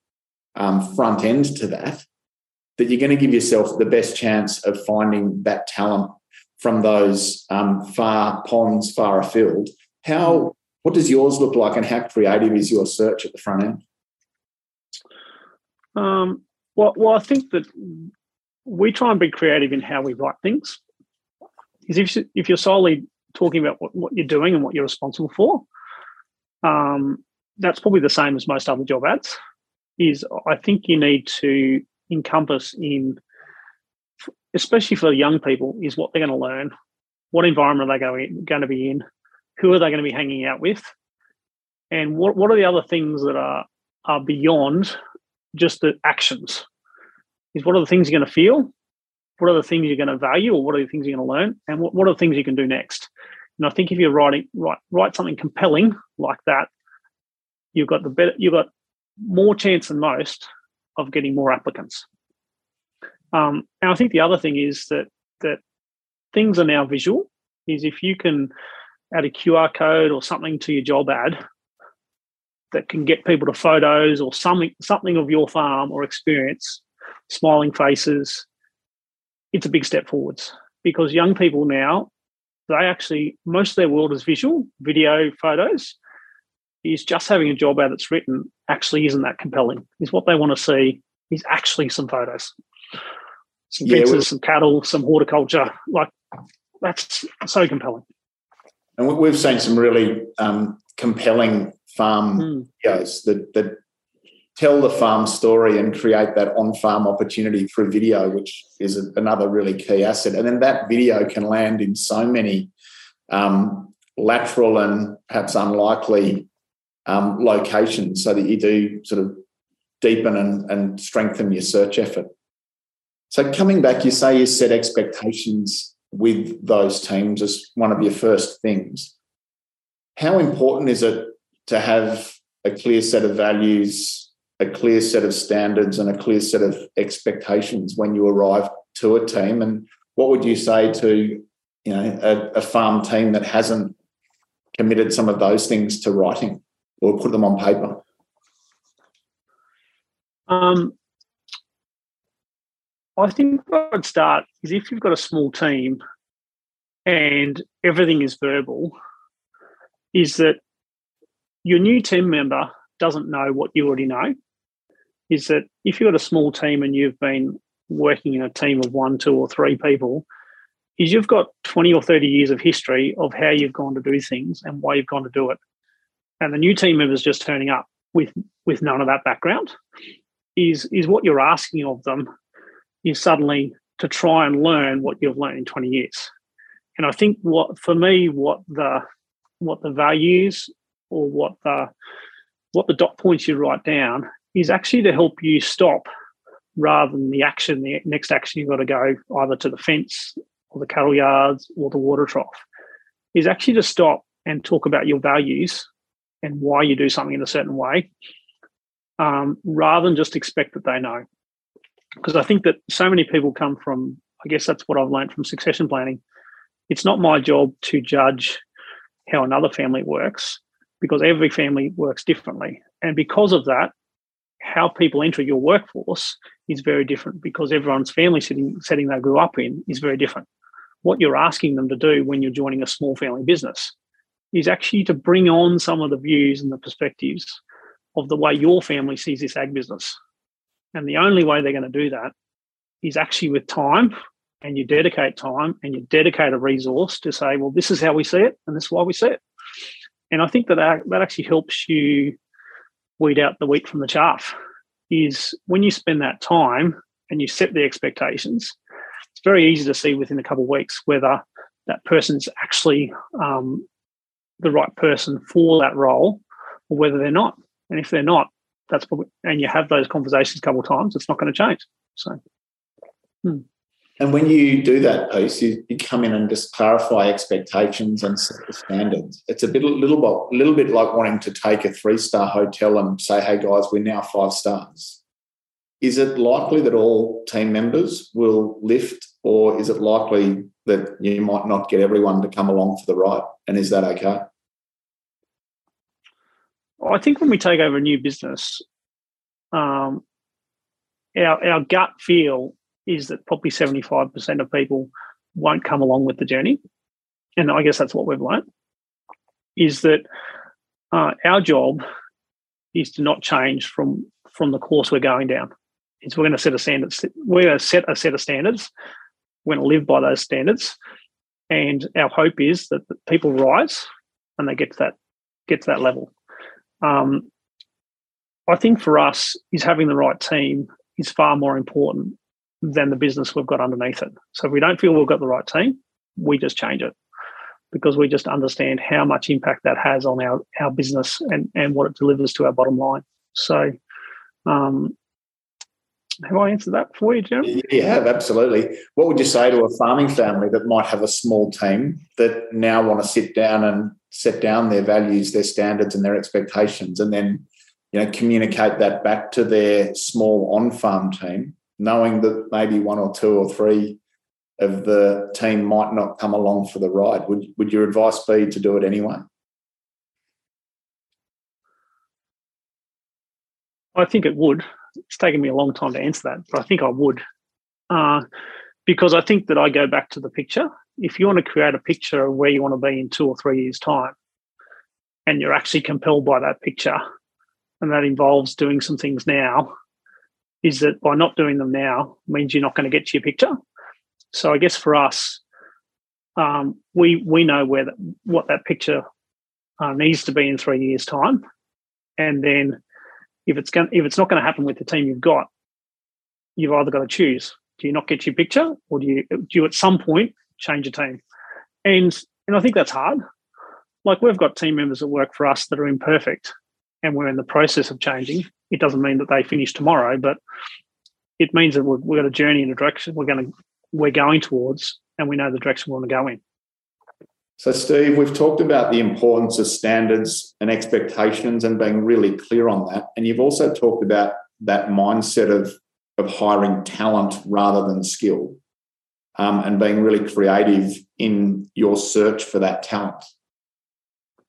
um, front end to that, that you're going to give yourself the best chance of finding that talent from those um, far ponds far afield. How what does yours look like, and how creative is your search at the front end? Um, well, well, I think that we try and be creative in how we write things. Is if if you're solely talking about what, what you're doing and what you're responsible for, um, that's probably the same as most other job ads. Is I think you need to encompass in, especially for young people, is what they're going to learn, what environment are they going going to be in, who are they going to be hanging out with, and what what are the other things that are are beyond just the actions is what are the things you're going to feel what are the things you're going to value or what are the things you're going to learn and what, what are the things you can do next? And i think if you're writing write, write something compelling like that you've got the better you've got more chance than most of getting more applicants. Um, and i think the other thing is that that things are now visual is if you can add a qr code or something to your job ad that can get people to photos or something something of your farm or experience smiling faces, it's a big step forwards because young people now, they actually, most of their world is visual, video, photos. Is just having a job ad that's written actually isn't that compelling. Is what they want to see is actually some photos, some yeah, fences, some cattle, some horticulture. Like that's so compelling. And we've seen some really um, compelling farm mm. videos that that tell the farm story and create that on farm opportunity through video, which is another really key asset. And then that video can land in so many um, lateral and perhaps unlikely um, locations so that you do sort of deepen and, and strengthen your search effort. So, coming back, you say you set expectations with those teams as one of your first things. How important is it to have a clear set of values a clear set of standards and a clear set of expectations when you arrive to a team. And what would you say to you know a, a farm team that hasn't committed some of those things to writing or put them on paper? Um, I think I'd start is if you've got a small team and everything is verbal, is that your new team member doesn't know what you already know is that if you've got a small team and you've been working in a team of one, two, or three people, is you've got 20 or 30 years of history of how you've gone to do things and why you've gone to do it. And the new team members just turning up with with none of that background is is what you're asking of them is suddenly to try and learn what you've learned in 20 years. And I think what for me, what the what the values or what the what the dot points you write down is actually to help you stop rather than the action, the next action you've got to go either to the fence or the cattle yards or the water trough, is actually to stop and talk about your values and why you do something in a certain way, um, rather than just expect that they know. because I think that so many people come from, I guess that's what I've learned from succession planning. It's not my job to judge how another family works because every family works differently. And because of that, how people enter your workforce is very different because everyone's family setting, setting they grew up in is very different. What you're asking them to do when you're joining a small family business is actually to bring on some of the views and the perspectives of the way your family sees this ag business. And the only way they're going to do that is actually with time and you dedicate time and you dedicate a resource to say, well, this is how we see it and this is why we see it. And I think that that actually helps you weed out the wheat from the chaff. Is when you spend that time and you set the expectations, it's very easy to see within a couple of weeks whether that person's actually um, the right person for that role or whether they're not. And if they're not, that's probably, and you have those conversations a couple of times, it's not going to change. So, hmm. And when you do that piece, you, you come in and just clarify expectations and set the standards. It's a bit, little bit, little bit like wanting to take a three star hotel and say, "Hey guys, we're now five stars." Is it likely that all team members will lift, or is it likely that you might not get everyone to come along for the ride? And is that okay? I think when we take over a new business, um, our our gut feel is that probably 75% of people won't come along with the journey. And I guess that's what we've learned is that uh, our job is to not change from from the course we're going down. Is we're going to set a standard. We're going to set a set of standards. We're going to live by those standards, and our hope is that people rise and they get to that get to that level. Um, I think for us is having the right team is far more important than the business we've got underneath it. So if we don't feel we've got the right team, we just change it because we just understand how much impact that has on our, our business and, and what it delivers to our bottom line. So um, have I answered that for you, Jim? You have, absolutely. What would you say to a farming family that might have a small team that now want to sit down and set down their values, their standards, and their expectations, and then you know communicate that back to their small on-farm team knowing that maybe one or two or three of the team might not come along for the ride. Would would your advice be to do it anyway? I think it would. It's taken me a long time to answer that, but I think I would. Uh, because I think that I go back to the picture. If you want to create a picture of where you want to be in two or three years' time, and you're actually compelled by that picture, and that involves doing some things now is that by not doing them now means you're not going to get to your picture. So I guess for us, um, we we know where that, what that picture uh, needs to be in three years' time, and then if it's going if it's not going to happen with the team you've got, you've either got to choose: do you not get your picture, or do you do you at some point change your team? And and I think that's hard. Like we've got team members that work for us that are imperfect, and we're in the process of changing it doesn't mean that they finish tomorrow, but it means that we've, we've got a journey in a direction we're going to we're going towards, and we know the direction we want to go in. So, Steve, we've talked about the importance of standards and expectations and being really clear on that. And you've also talked about that mindset of, of hiring talent rather than skill um, and being really creative in your search for that talent.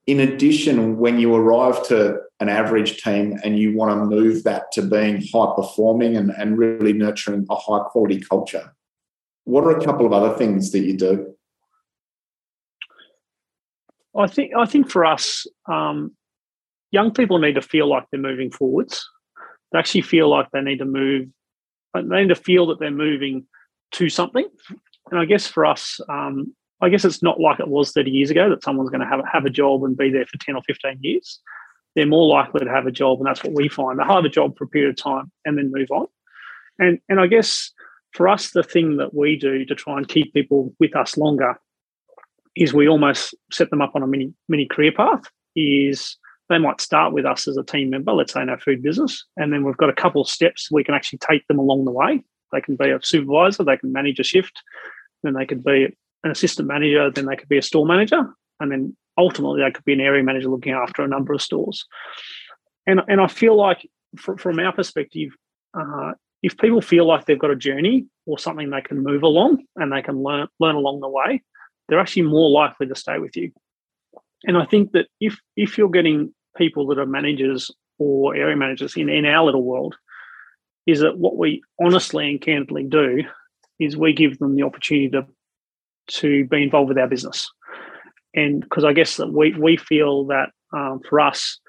In addition, when you arrive to an average team and you want to move that to being high performing and, and really nurturing a high quality culture, what are a couple of other things that you do? I think I think for us, um, young people need to feel like they're moving forwards. They actually feel like they need to move. They need to feel that they're moving to something. And I guess for us, um, I guess it's not like it was 30 years ago that someone's going to have, have a job and be there for 10 or 15 years. They're more likely to have a job, and that's what we find. They have a job for a period of time and then move on. And, and I guess for us, the thing that we do to try and keep people with us longer is we almost set them up on a mini mini career path. Is they might start with us as a team member, let's say in our food business, and then we've got a couple of steps we can actually take them along the way. They can be a supervisor, they can manage a shift, then they could be an assistant manager, then they could be a store manager, and then ultimately they could be an area manager looking after a number of stores. And and I feel like from, from our perspective, uh, if people feel like they've got a journey or something they can move along and they can learn learn along the way, they're actually more likely to stay with you. And I think that if if you're getting people that are managers or area managers in, in our little world, is that what we honestly and candidly do is we give them the opportunity to to be involved with our business. And because I guess that we we feel that um, for us,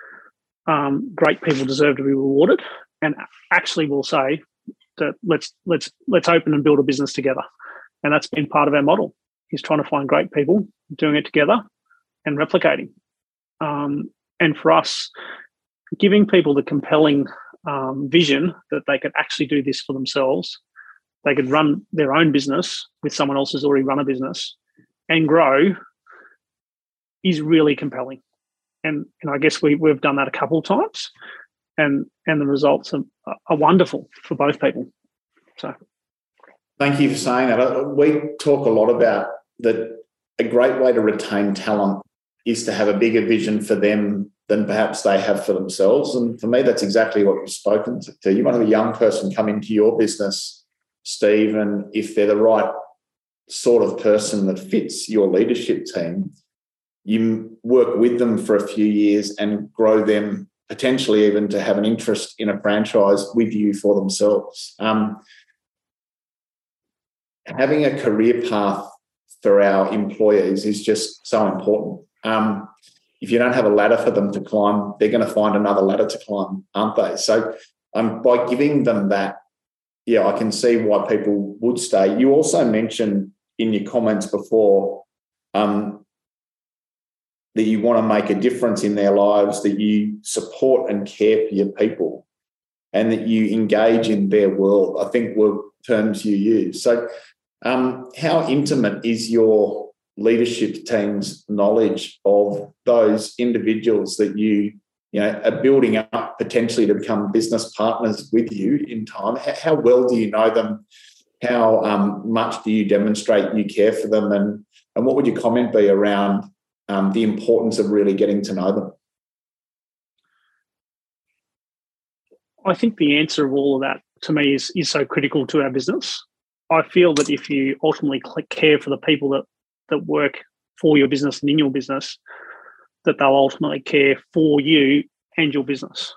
um, great people deserve to be rewarded. And actually, we'll say that let's let's let's open and build a business together. And that's been part of our model is trying to find great people, doing it together, and replicating. Um, and for us, giving people the compelling um, vision that they could actually do this for themselves, they could run their own business with someone else who's already run a business and grow is really compelling. And, and I guess we, we've done that a couple of times and, and the results are, are wonderful for both people. So thank you for saying that. Uh, we talk a lot about that a great way to retain talent is to have a bigger vision for them than perhaps they have for themselves. And for me, that's exactly what you've spoken to. You want a young person come into your business, Steve, and if they're the right sort of person that fits your leadership team, you work with them for a few years and grow them potentially even to have an interest in a franchise with you for themselves. Um, having a career path for our employees is just so important. Um, if you don't have a ladder for them to climb, they're going to find another ladder to climb, aren't they? So, um, by giving them that, yeah, I can see why people would stay. You also mentioned in your comments before um, that you want to make a difference in their lives, that you support and care for your people, and that you engage in their world. I think were terms you use. So, um, how intimate is your leadership team's knowledge of those individuals that you you know are building up potentially to become business partners with you in time? How, well do you know them? How um, much do you demonstrate you care for them, and and what would your comment be around um, the importance of really getting to know them? I think the answer of all of that to me is is so critical to our business. I feel that if you ultimately care for the people that that work for your business and in your business, that they'll ultimately care for you and your business.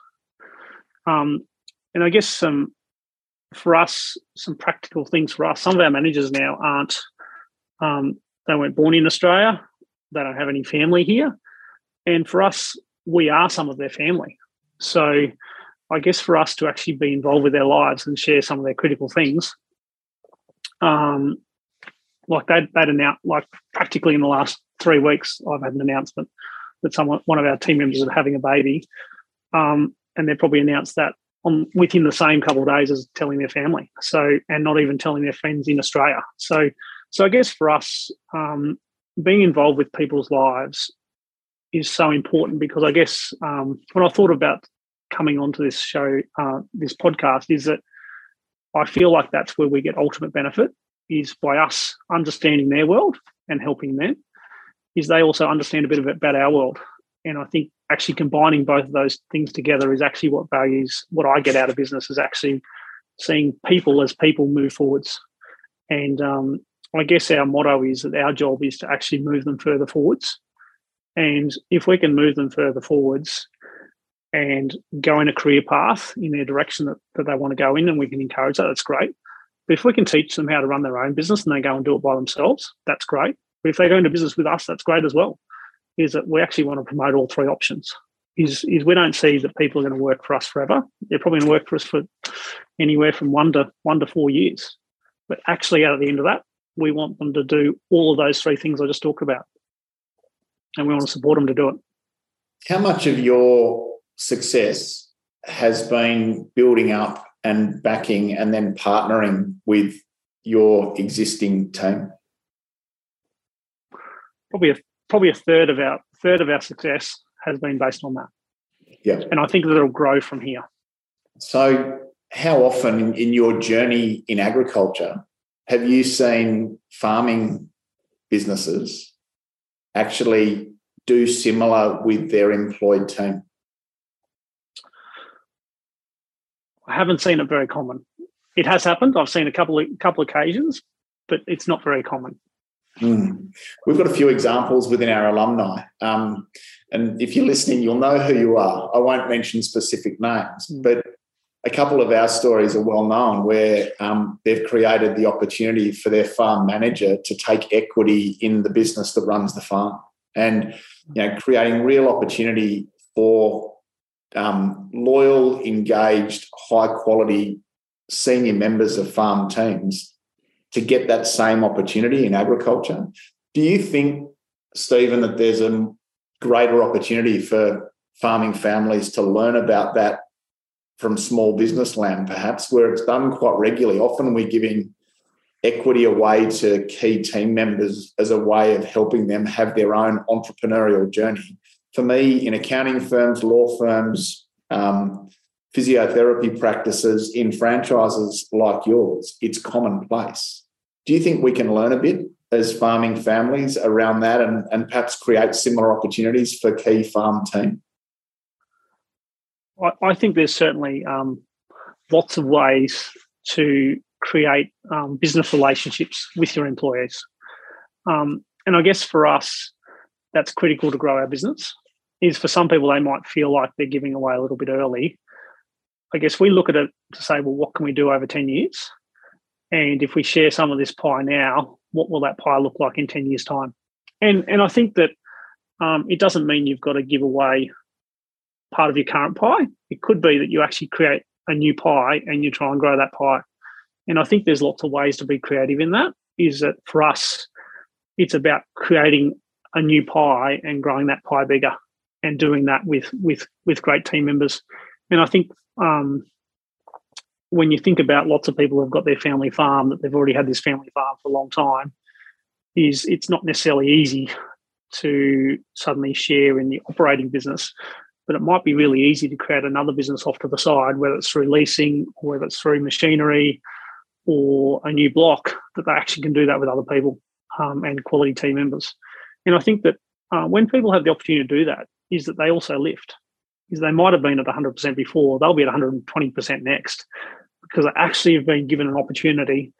Um, and I guess some for us, some practical things for us. Some of our managers now aren't. Um, they weren't born in Australia. They don't have any family here, and for us, we are some of their family. So, I guess for us to actually be involved with their lives and share some of their critical things um, like they'd, they'd announced, like practically in the last three weeks, I've had an announcement that someone, one of our team members is having a baby. Um, and they probably announced that on within the same couple of days as telling their family. So, and not even telling their friends in Australia. So, so I guess for us, um, being involved with people's lives is so important because I guess um, when I thought about coming onto this show, uh, this podcast, is that I feel like that's where we get ultimate benefit is by us understanding their world and helping them, is they also understand a bit of it about our world. And I think actually combining both of those things together is actually what values what I get out of business is actually seeing people as people move forwards. And um, I guess our motto is that our job is to actually move them further forwards. And if we can move them further forwards and go in a career path in their direction that, that they want to go in, and we can encourage that, that's great. But if we can teach them how to run their own business and they go and do it by themselves, that's great. But if they go into business with us, that's great as well. Is that we actually want to promote all three options. Is is we don't see that people are going to work for us forever. They're probably going to work for us for anywhere from one to one to four years. But actually, out at the end of that, we want them to do all of those three things I just talked about, and we want to support them to do it. How much of your success has been building up and backing and then partnering with your existing team? Probably a probably a third of our third of our success has been based on that. Yeah. And I think that it'll grow from here. So how often in, in your journey in agriculture have you seen farming businesses actually do similar with their employed team? I haven't seen it very common. it has happened. I've seen a couple of couple occasions, but it's not very common. Mm. We've got a few examples within our alumni. Um, and if you're listening, you'll know who you are. I won't mention specific names, mm. but a couple of our stories are well known where um, they've created the opportunity for their farm manager to take equity in the business that runs the farm. And you know creating real opportunity for um, loyal engaged high quality senior members of farm teams to get that same opportunity in agriculture. Do you think Steven that there's a greater opportunity for farming families to learn about that from small business land, perhaps, where it's done quite regularly. Often we're giving equity away to key team members as a way of helping them have their own entrepreneurial journey. For me, in accounting firms, law firms, um, physiotherapy practices, in franchises like yours, it's commonplace. Do you think we can learn a bit as farming families around that and, and perhaps create similar opportunities for key farm team? I, think there's certainly um, lots of ways to create um, business relationships with your employees. Um, and I guess for us, that's critical to grow our business. Is for some people, they might feel like they're giving away a little bit early. I guess we look at it to say, well, what can we do over 10 years? And if we share some of this pie now, what will that pie look like in 10 years' time? And, and I think that um, it doesn't mean you've got to give away part of your current pie. It could be that you actually create a new pie and you try and grow that pie. And I think there's lots of ways to be creative in that. Is that for us, it's about creating a new pie and growing that pie bigger and doing that with with with great team members. And I think um, when you think about lots of people who've got their family farm that they've already had this family farm for a long time, is it's not necessarily easy to suddenly share in the operating business but it might be really easy to create another business off to the side, whether it's through leasing or whether it's through machinery or a new block, that they actually can do that with other people um, and quality team members. And I think that uh, when people have the opportunity to do that, is that they also lift. Is they might have been at 100% before, they'll be at 120% next because they actually have been given an opportunity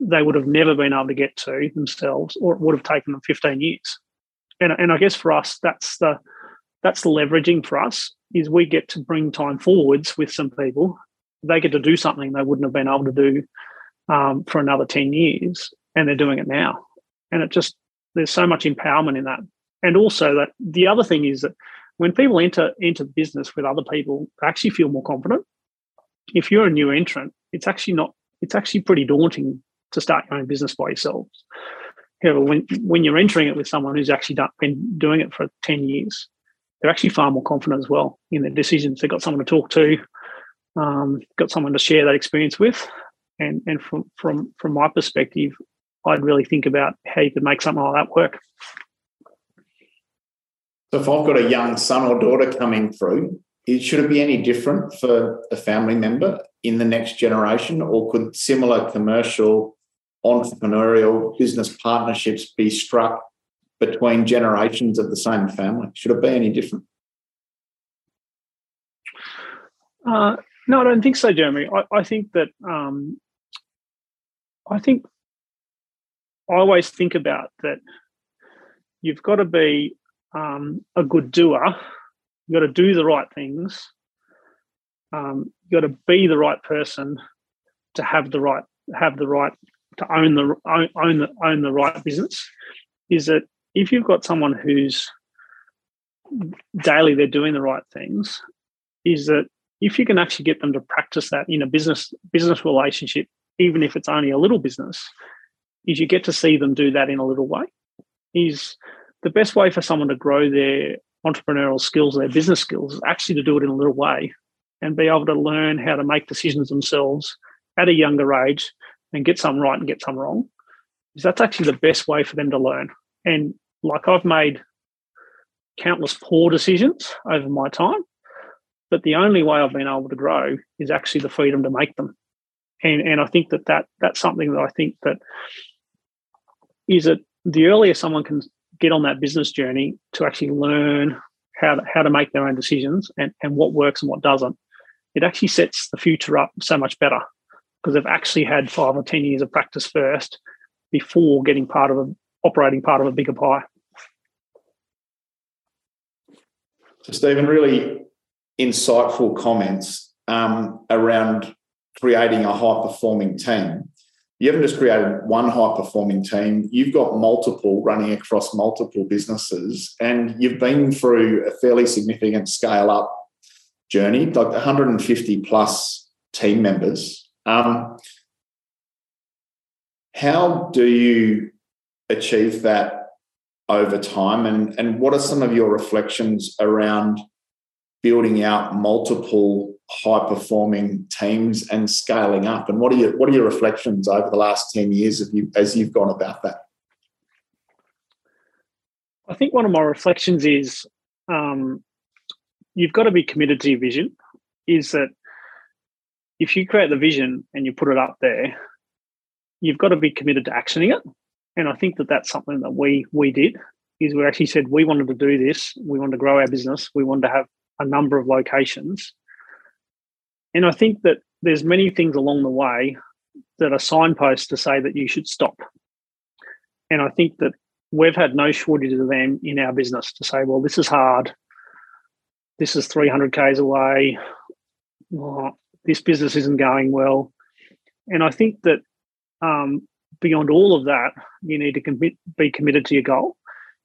they would have never been able to get to themselves, or it would have taken them 15 years. And, and I guess for us, that's the that's leveraging for us is we get to bring time forwards with some people. They get to do something they wouldn't have been able to do um, for another 10 years and they're doing it now. And it just there's so much empowerment in that. And also that the other thing is that when people enter into business with other people they actually feel more confident. If you're a new entrant it's actually not it's actually pretty daunting to start your own business by yourselves however when when you're entering it with someone who's actually done, been doing it for 10 years they're actually far more confident as well in their decisions. They've got someone to talk to, um, got someone to share that experience with, and and from from from my perspective, I'd really think about how you could make something like that work. So, if I've got a young son or daughter coming through, should it be any different for a family member in the next generation, or could similar commercial, entrepreneurial business partnerships be struck between generations of the same family? Should it be any different? Uh, no, I don't think so, Jeremy. I, I think that um, I think I always think about that you've got to be um, a good doer. You've got to do the right things. Um, you've got to be the right person to have the right have the right to own the own, own the own the right business. Is that if you've got someone who's daily they're doing the right things, is that if you can actually get them to practice that in a business business relationship, even if it's only a little business, is you get to see them do that in a little way. Is the best way for someone to grow their entrepreneurial skills, their business skills, is actually to do it in a little way and be able to learn how to make decisions themselves at a younger age and get some right and get some wrong. Is that's actually the best way for them to learn. And like I've made countless poor decisions over my time, but the only way I've been able to grow is actually the freedom to make them. And and I think that, that that's something that I think that is that the earlier someone can get on that business journey to actually learn how to, how to make their own decisions and, and what works and what doesn't, it actually sets the future up so much better because they've actually had five or 10 years of practice first before getting part of a operating part of a bigger pie. So, Steven, really insightful comments um, around creating a high performing team. You haven't just created one high performing team, you've got multiple running across multiple businesses, and you've been through a fairly significant scale up journey, like 150 plus team members. Um, how do you achieve that over time? And, and what are some of your reflections around building out multiple high performing teams and scaling up? And what are your what are your reflections over the last 10 years of you as you've gone about that? I think one of my reflections is um, you've got to be committed to your vision. Is that if you create the vision and you put it up there, you've got to be committed to actioning it. And I think that that's something that we we did. Is we actually said we wanted to do this. We wanted to grow our business. We wanted to have a number of locations. And I think that there's many things along the way that are signposts to say that you should stop. And I think that we've had no shortage of them in our business to say, well, this is hard. This is 300 Ks away. Oh, this business isn't going well. And I think that um, beyond all of that, you need to be committed to your goal.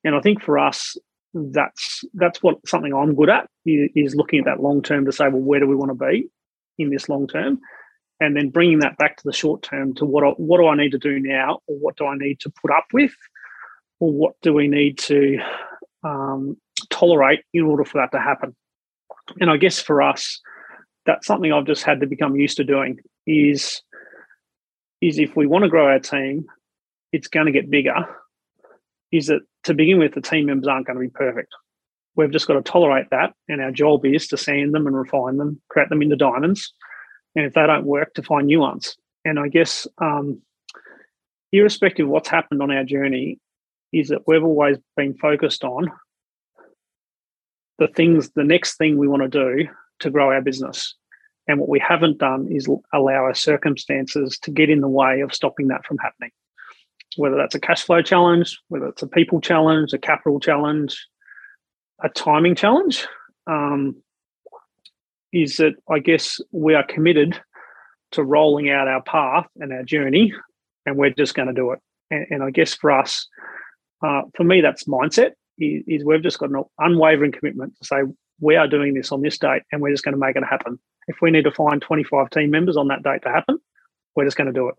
And I think for us, that's that's what something I'm good at is looking at that long term to say, well, where do we want to be in this long term, and then bringing that back to the short term to what what do I need to do now, or what do I need to put up with, or what do we need to um, tolerate in order for that to happen. And I guess for us, that's something I've just had to become used to doing. Is is if we want to grow our team, it's going to get bigger. Is that to begin with, the team members aren't going to be perfect. We've just got to tolerate that, and our job is to sand them and refine them, create them into diamonds, and if they don't work, to find new ones. And I guess, um, irrespective of what's happened on our journey, is that we've always been focused on the things, the next thing we want to do to grow our business. And what we haven't done is allow our circumstances to get in the way of stopping that from happening whether that's a cash flow challenge, whether it's a people challenge, a capital challenge, a timing challenge, um, is that I guess we are committed to rolling out our path and our journey, and we're just going to do it. And, and, I guess for us, uh, for me, that's mindset. Is, is we've just got an unwavering commitment to say we are doing this on this date, and we're just going to make it happen. If we need to find 25 team members on that date to happen, we're just going to do it.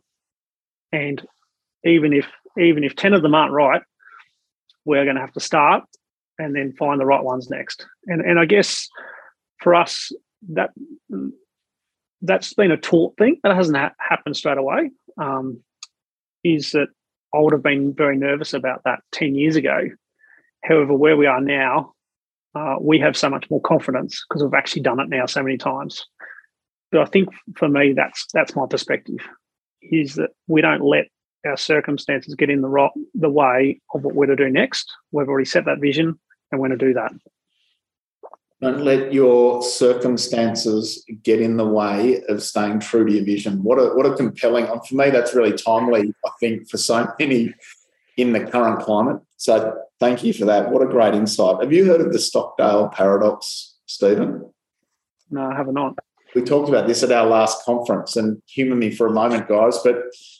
And even if even if 10 of them aren't right we're going to have to start and then find the right ones next and and i guess for us that that's been a taught thing that hasn't ha- happened straight away um, is that i would have been very nervous about that 10 years ago however where we are now uh, we have so much more confidence because we've actually done it now so many times but i think for me that's that's my perspective is that we don't let our circumstances get in the right, the way of what we're to do next. We've already set that vision and we're to do that. Don't let your circumstances get in the way of staying true to your vision. What a what a compelling for me. That's really timely. I think for so many in the current climate. So thank you for that. What a great insight. Have you heard of the Stockdale paradox, Steven? No, I have not. We talked about this at our last conference, and humour me for a moment, guys. But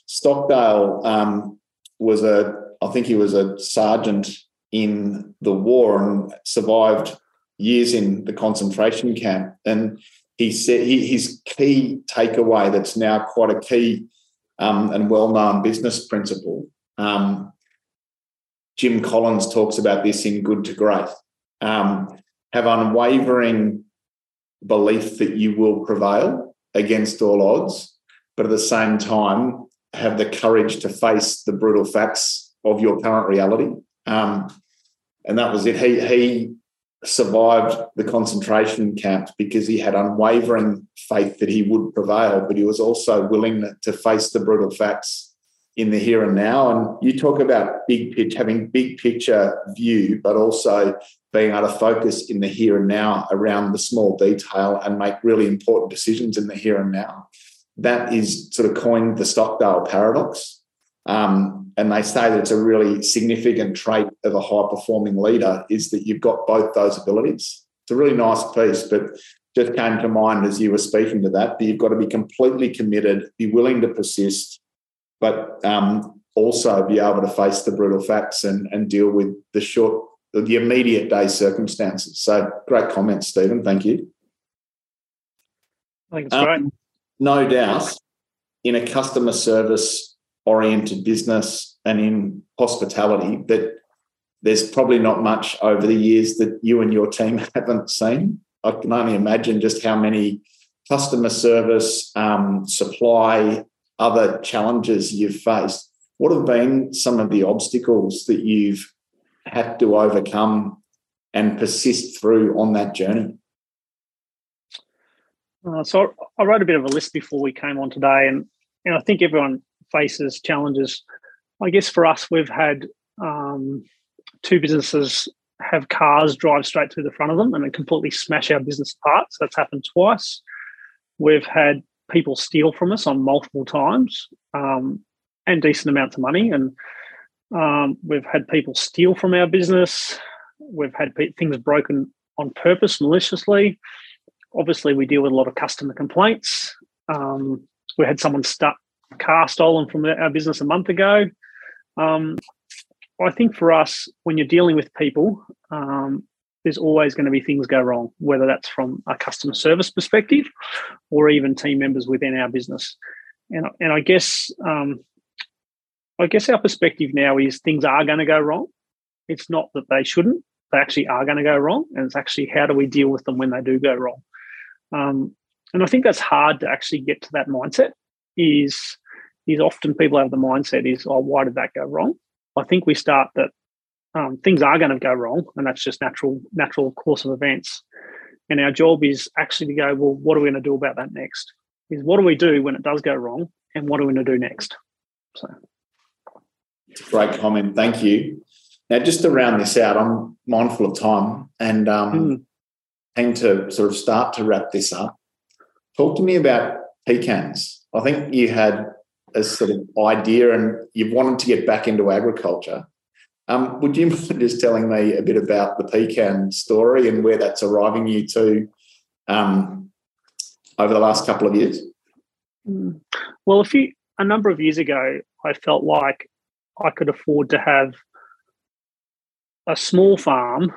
Stockdale um, was a, I think he was a sergeant in the war and survived years in the concentration camp. And he said he, his key takeaway that's now quite a key um, and well-known business principle. Um, Jim Collins talks about this in Good to Great. Um, have unwavering belief that you will prevail against all odds, but at the same time, have the courage to face the brutal facts of your current reality. Um, and that was it. He he survived the concentration camps because he had unwavering faith that he would prevail, but he was also willing to face the brutal facts in the here and now. And you talk about big pitch, having big picture view, but also being able to focus in the here and now around the small detail and make really important decisions in the here and now. that is sort of coined the Stockdale paradox. Um, and they say that it's a really significant trait of a high performing leader is that you've got both those abilities. It's a really nice piece, but just came to mind as you were speaking to that, that you've got to be completely committed, be willing to persist, but um, also be able to face the brutal facts and, and deal with the short, the immediate day circumstances. So great comments, Steven. Thank you. I think it's um, great. No doubt, in a customer service oriented business and in hospitality, that there's probably not much over the years that you and your team *laughs* haven't seen. I can only imagine just how many customer service, um, supply, other challenges you've faced. What have been some of the obstacles that you've had to overcome and persist through on that journey? Uh, so I wrote a bit of a list before we came on today, and and I think everyone faces challenges. I guess for us, we've had um, two businesses have cars drive straight through the front of them and completely smash our business apart. So that's happened twice. We've had people steal from us on multiple times um, and decent amounts of money. And um, we've had people steal from our business. We've had pe- things broken on purpose, maliciously. Obviously, we deal with a lot of customer complaints. Um, we had someone car stolen from our business a month ago. Um, I think for us, when you're dealing with people, um, there's always going to be things go wrong, whether that's from a customer service perspective or even team members within our business. And, and I guess um, I guess our perspective now is things are going to go wrong. It's not that they shouldn't; they actually are going to go wrong, and it's actually how do we deal with them when they do go wrong. Um, and I think that's hard to actually get to that mindset. Is is often people have the mindset is, oh, why did that go wrong? I think we start that um, things are going to go wrong, and that's just natural natural course of events. And our job is actually to go, well, what are we going to do about that next? Is what do we do when it does go wrong, and what are we going to do next? So, great comment. Thank you. Now, just to round this out, I'm mindful of time and um, mm. to sort of start to wrap this up. Talk to me about pecans. I think you had a sort of idea and you've wanted to get back into agriculture. Um, would you mind just telling me a bit about the pecan story and where that's arriving you to um, over the last couple of years? Mm. Well, a few a number of years ago, I felt like I could afford to have a small farm,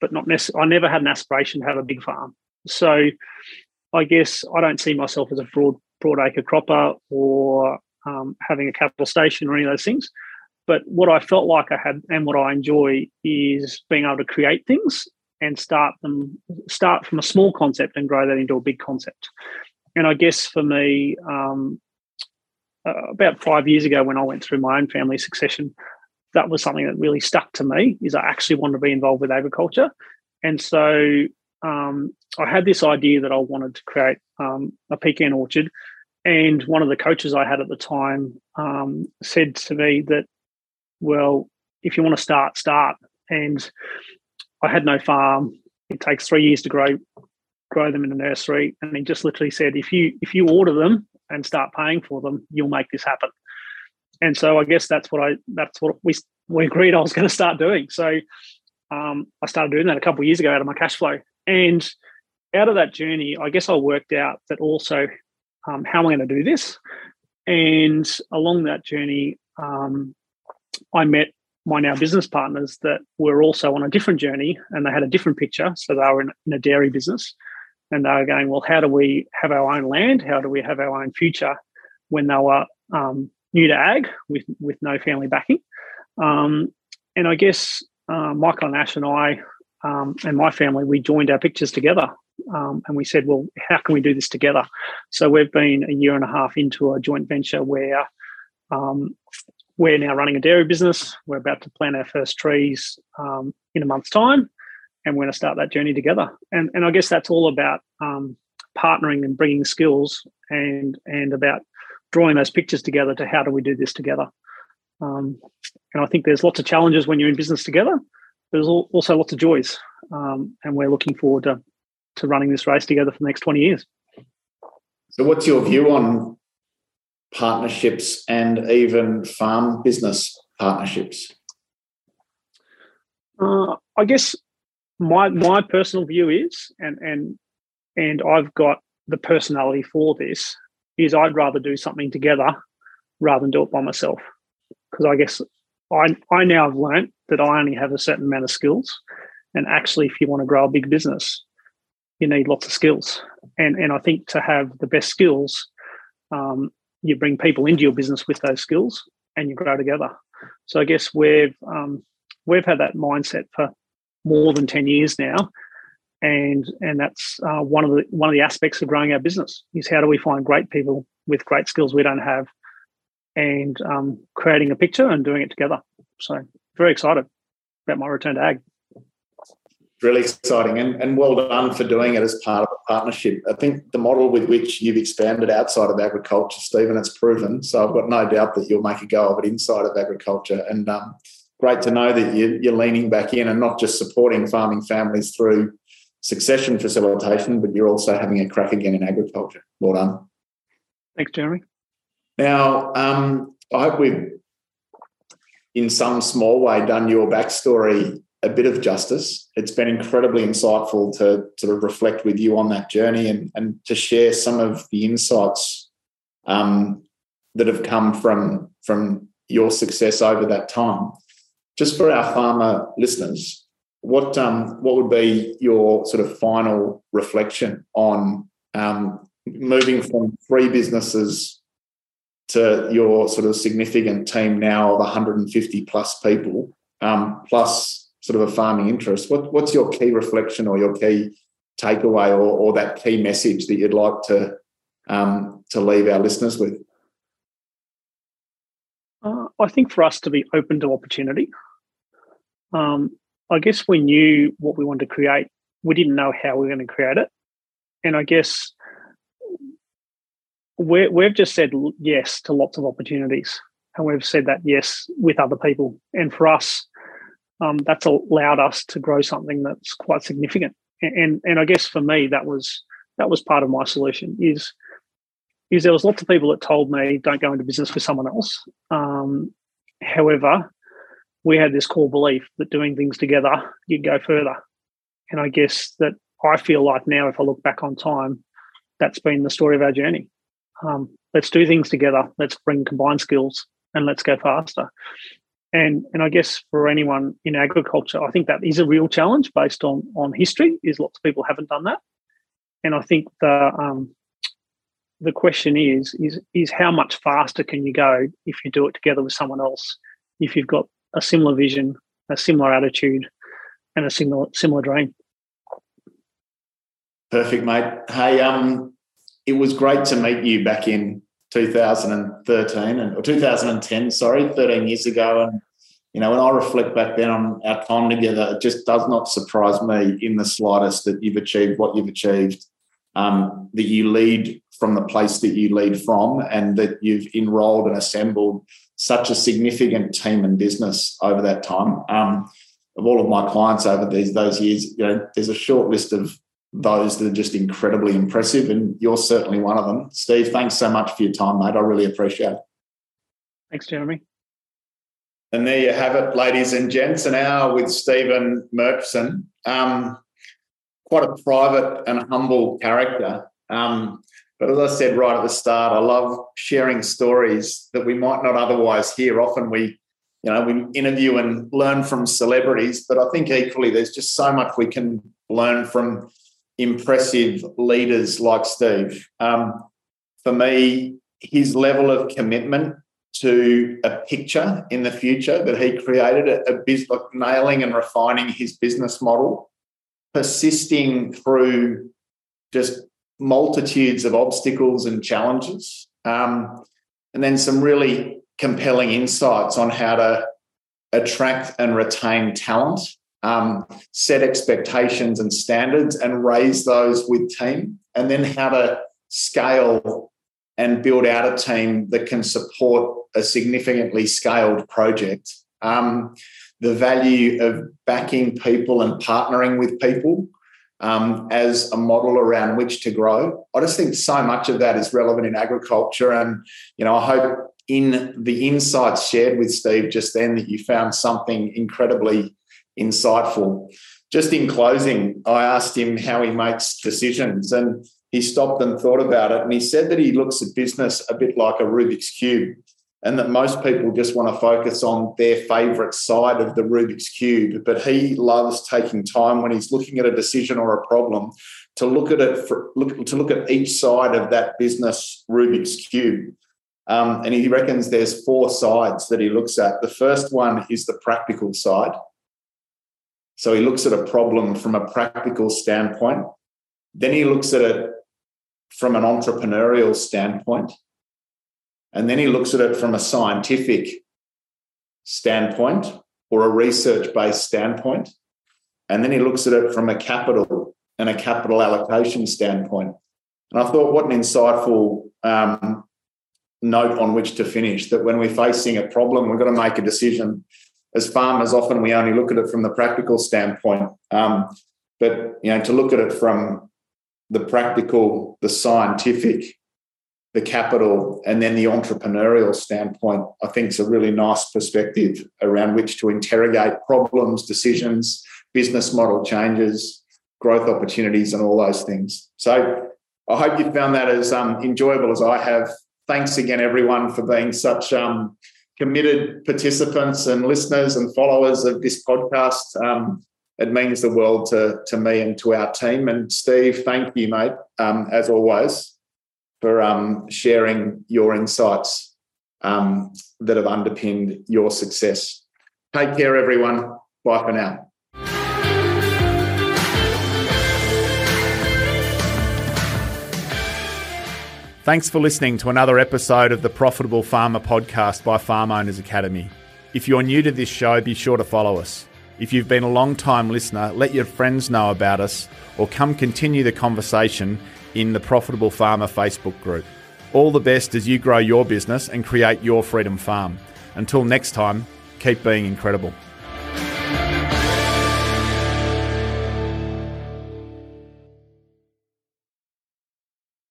but not necessarily. I never had an aspiration to have a big farm. So, I guess I don't see myself as a broad broad acre cropper or um, having a capital station or any of those things. But what I felt like I had and what I enjoy is being able to create things and start them, start from a small concept and grow that into a big concept. And I guess for me, um, uh, about five years ago when I went through my own family succession, that was something that really stuck to me. Is I actually wanted to be involved with agriculture, and so um, I had this idea that I wanted to create um, a pecan orchard and one of the coaches I had at the time um, said to me that, well, if you want to start, start. And I had no farm. It takes three years to grow grow them in a nursery. And he just literally said, if you if you order them and start paying for them, you'll make this happen. And so I guess that's what I that's what we we agreed I was going to start doing. So um, I started doing that a couple of years ago out of my cash flow. And out of that journey, I guess I worked out that also um, how am I going to do this? And along that journey, um, I met my now business partners that were also on a different journey and they had a different picture. So they were in, in a dairy business and they were going, well, how do we have our own land? How do we have our own future when they were um, new to ag with, with no family backing? Um, and I guess uh, Michael and Ash and I um, and my family, we joined our pictures together um, and we said, well, how can we do this together? So we've been a year and a half into a joint venture where um, we're now running a dairy business. We're about to plant our first trees um, in a month's time, and we're going to start that journey together. And and I guess that's all about um, partnering and bringing skills and and about drawing those pictures together to how do we do this together. Um, and I think there's lots of challenges when you're in business together. There's also lots of joys, um, and we're looking forward to to running this race together for the next 20 years. So, what's your view on partnerships and even farm business partnerships? Uh, I guess my my personal view is, and and and I've got the personality for this, is I'd rather do something together rather than do it by myself. Because I guess I I now have learnt that I only have a certain amount of skills, and actually, if you want to grow a big business, you need lots of skills. And and I think to have the best skills, um, you bring people into your business with those skills, and you grow together. So I guess we've um, we've had that mindset for more than 10 years now. And and that's uh, one of the one of the aspects of growing our business is how do we find great people with great skills we don't have and um, creating a picture and doing it together. So very excited about my return to ag really exciting and, and well done for doing it as part of a partnership i think the model with which you've expanded outside of agriculture Steven it's proven so i've got no doubt that you'll make a go of it inside of agriculture and um, great to know that you, you're leaning back in and not just supporting farming families through succession facilitation, but you're also having a crack again in agriculture. Well done. Thanks, Jeremy. Now, um, I hope we've, in some small way, done your backstory a bit of justice. It's been incredibly insightful to sort of reflect with you on that journey and, and to share some of the insights um, that have come from, from your success over that time just for our farmer listeners, what um, what would be your sort of final reflection on um, moving from three businesses to your sort of significant team now of 150 plus people, um, plus sort of a farming interest? What, what's your key reflection or your key takeaway or, or that key message that you'd like to um, to leave our listeners with? Uh, I think for us to be open to opportunity um, I guess we knew what we wanted to create. We didn't know how we were going to create it. And I guess we we've just said yes to lots of opportunities. And we've said that yes with other people. And for us, um, that's allowed us to grow something that's quite significant. And, and, and I guess for me, that was that was part of my solution. Is is there was lots of people that told me don't go into business with someone else. Um, however, we had this core belief that doing things together, you'd go further. And I guess that I feel like now, if I look back on time, that's been the story of our journey. Um, let's do things together. Let's bring combined skills and let's go faster. And and I guess for anyone in agriculture, I think that is a real challenge based on on history. Is lots of people haven't done that, and I think the um, the question is is is how much faster can you go if you do it together with someone else? If you've got a similar vision, a similar attitude, and a similar similar dream. Perfect, mate. Hey, um, it was great to meet you back in 2013 and or 2010, sorry, 13 years ago. And you know, when I reflect back then on our time together, it just does not surprise me in the slightest that you've achieved what you've achieved. Um, that you lead from the place that you lead from, and that you've enrolled and assembled such a significant team and business over that time. Um, of all of my clients over these those years, you know, there's a short list of those that are just incredibly impressive, and you're certainly one of them. Steve, thanks so much for your time, mate. I really appreciate it. Thanks, Jeremy. And there you have it, ladies and gents. And now with Steven Mirtschin, um, quite a private and humble character. Um, but as I said right at the start, I love sharing stories that we might not otherwise hear. Often we, you know, we interview and learn from celebrities, but I think equally there's just so much we can learn from impressive leaders like Steve. Um, for me, his level of commitment to a picture in the future that he created, a, business, like nailing and refining his business model, persisting through just multitudes of obstacles and challenges, um, and then some really compelling insights on how to attract and retain talent, um, set expectations and standards, and raise those with team, and then how to scale and build out a team that can support a significantly scaled project. Um, the value of backing people and partnering with people um, as a model around which to grow. I just think so much of that is relevant in agriculture. And, you know, I hope in the insights shared with Steve just then that you found something incredibly insightful. Just in closing, I asked him how he makes decisions and he stopped and thought about it. And he said that he looks at business a bit like a Rubik's Cube and that most people just want to focus on their favorite side of the Rubik's Cube. But he loves taking time when he's looking at a decision or a problem to look at it, for, look, to look at each side of that business Rubik's Cube. Um, and he reckons there's four sides that he looks at. The first one is the practical side. So he looks at a problem from a practical standpoint. Then he looks at it from an entrepreneurial standpoint. And then he looks at it from a scientific standpoint or a research based standpoint. And then he looks at it from a capital and a capital allocation standpoint. And I thought, what an insightful um, note on which to finish that when we're facing a problem, we've got to make a decision. As farmers, often we only look at it from the practical standpoint. Um, but you know, to look at it from the practical, the scientific, the capital, and then the entrepreneurial standpoint, I think is a really nice perspective around which to interrogate problems, decisions, business model changes, growth opportunities, and all those things. So I hope you found that as um, enjoyable as I have. Thanks again, everyone, for being such um, committed participants and listeners and followers of this podcast. Um, it means the world to, to me and to our team. And Steve, thank you, mate, um, as always for um, sharing your insights um, that have underpinned your success. Take care, everyone. Bye for now. Thanks for listening to another episode of the Profitable Farmer podcast by Farm Owners Academy. If you're new to this show, be sure to follow us. If you've been a long time listener, let your friends know about us or come continue the conversation in the Profitable Farmer Facebook group. All the best as you grow your business and create your freedom farm. Until next time, keep being incredible.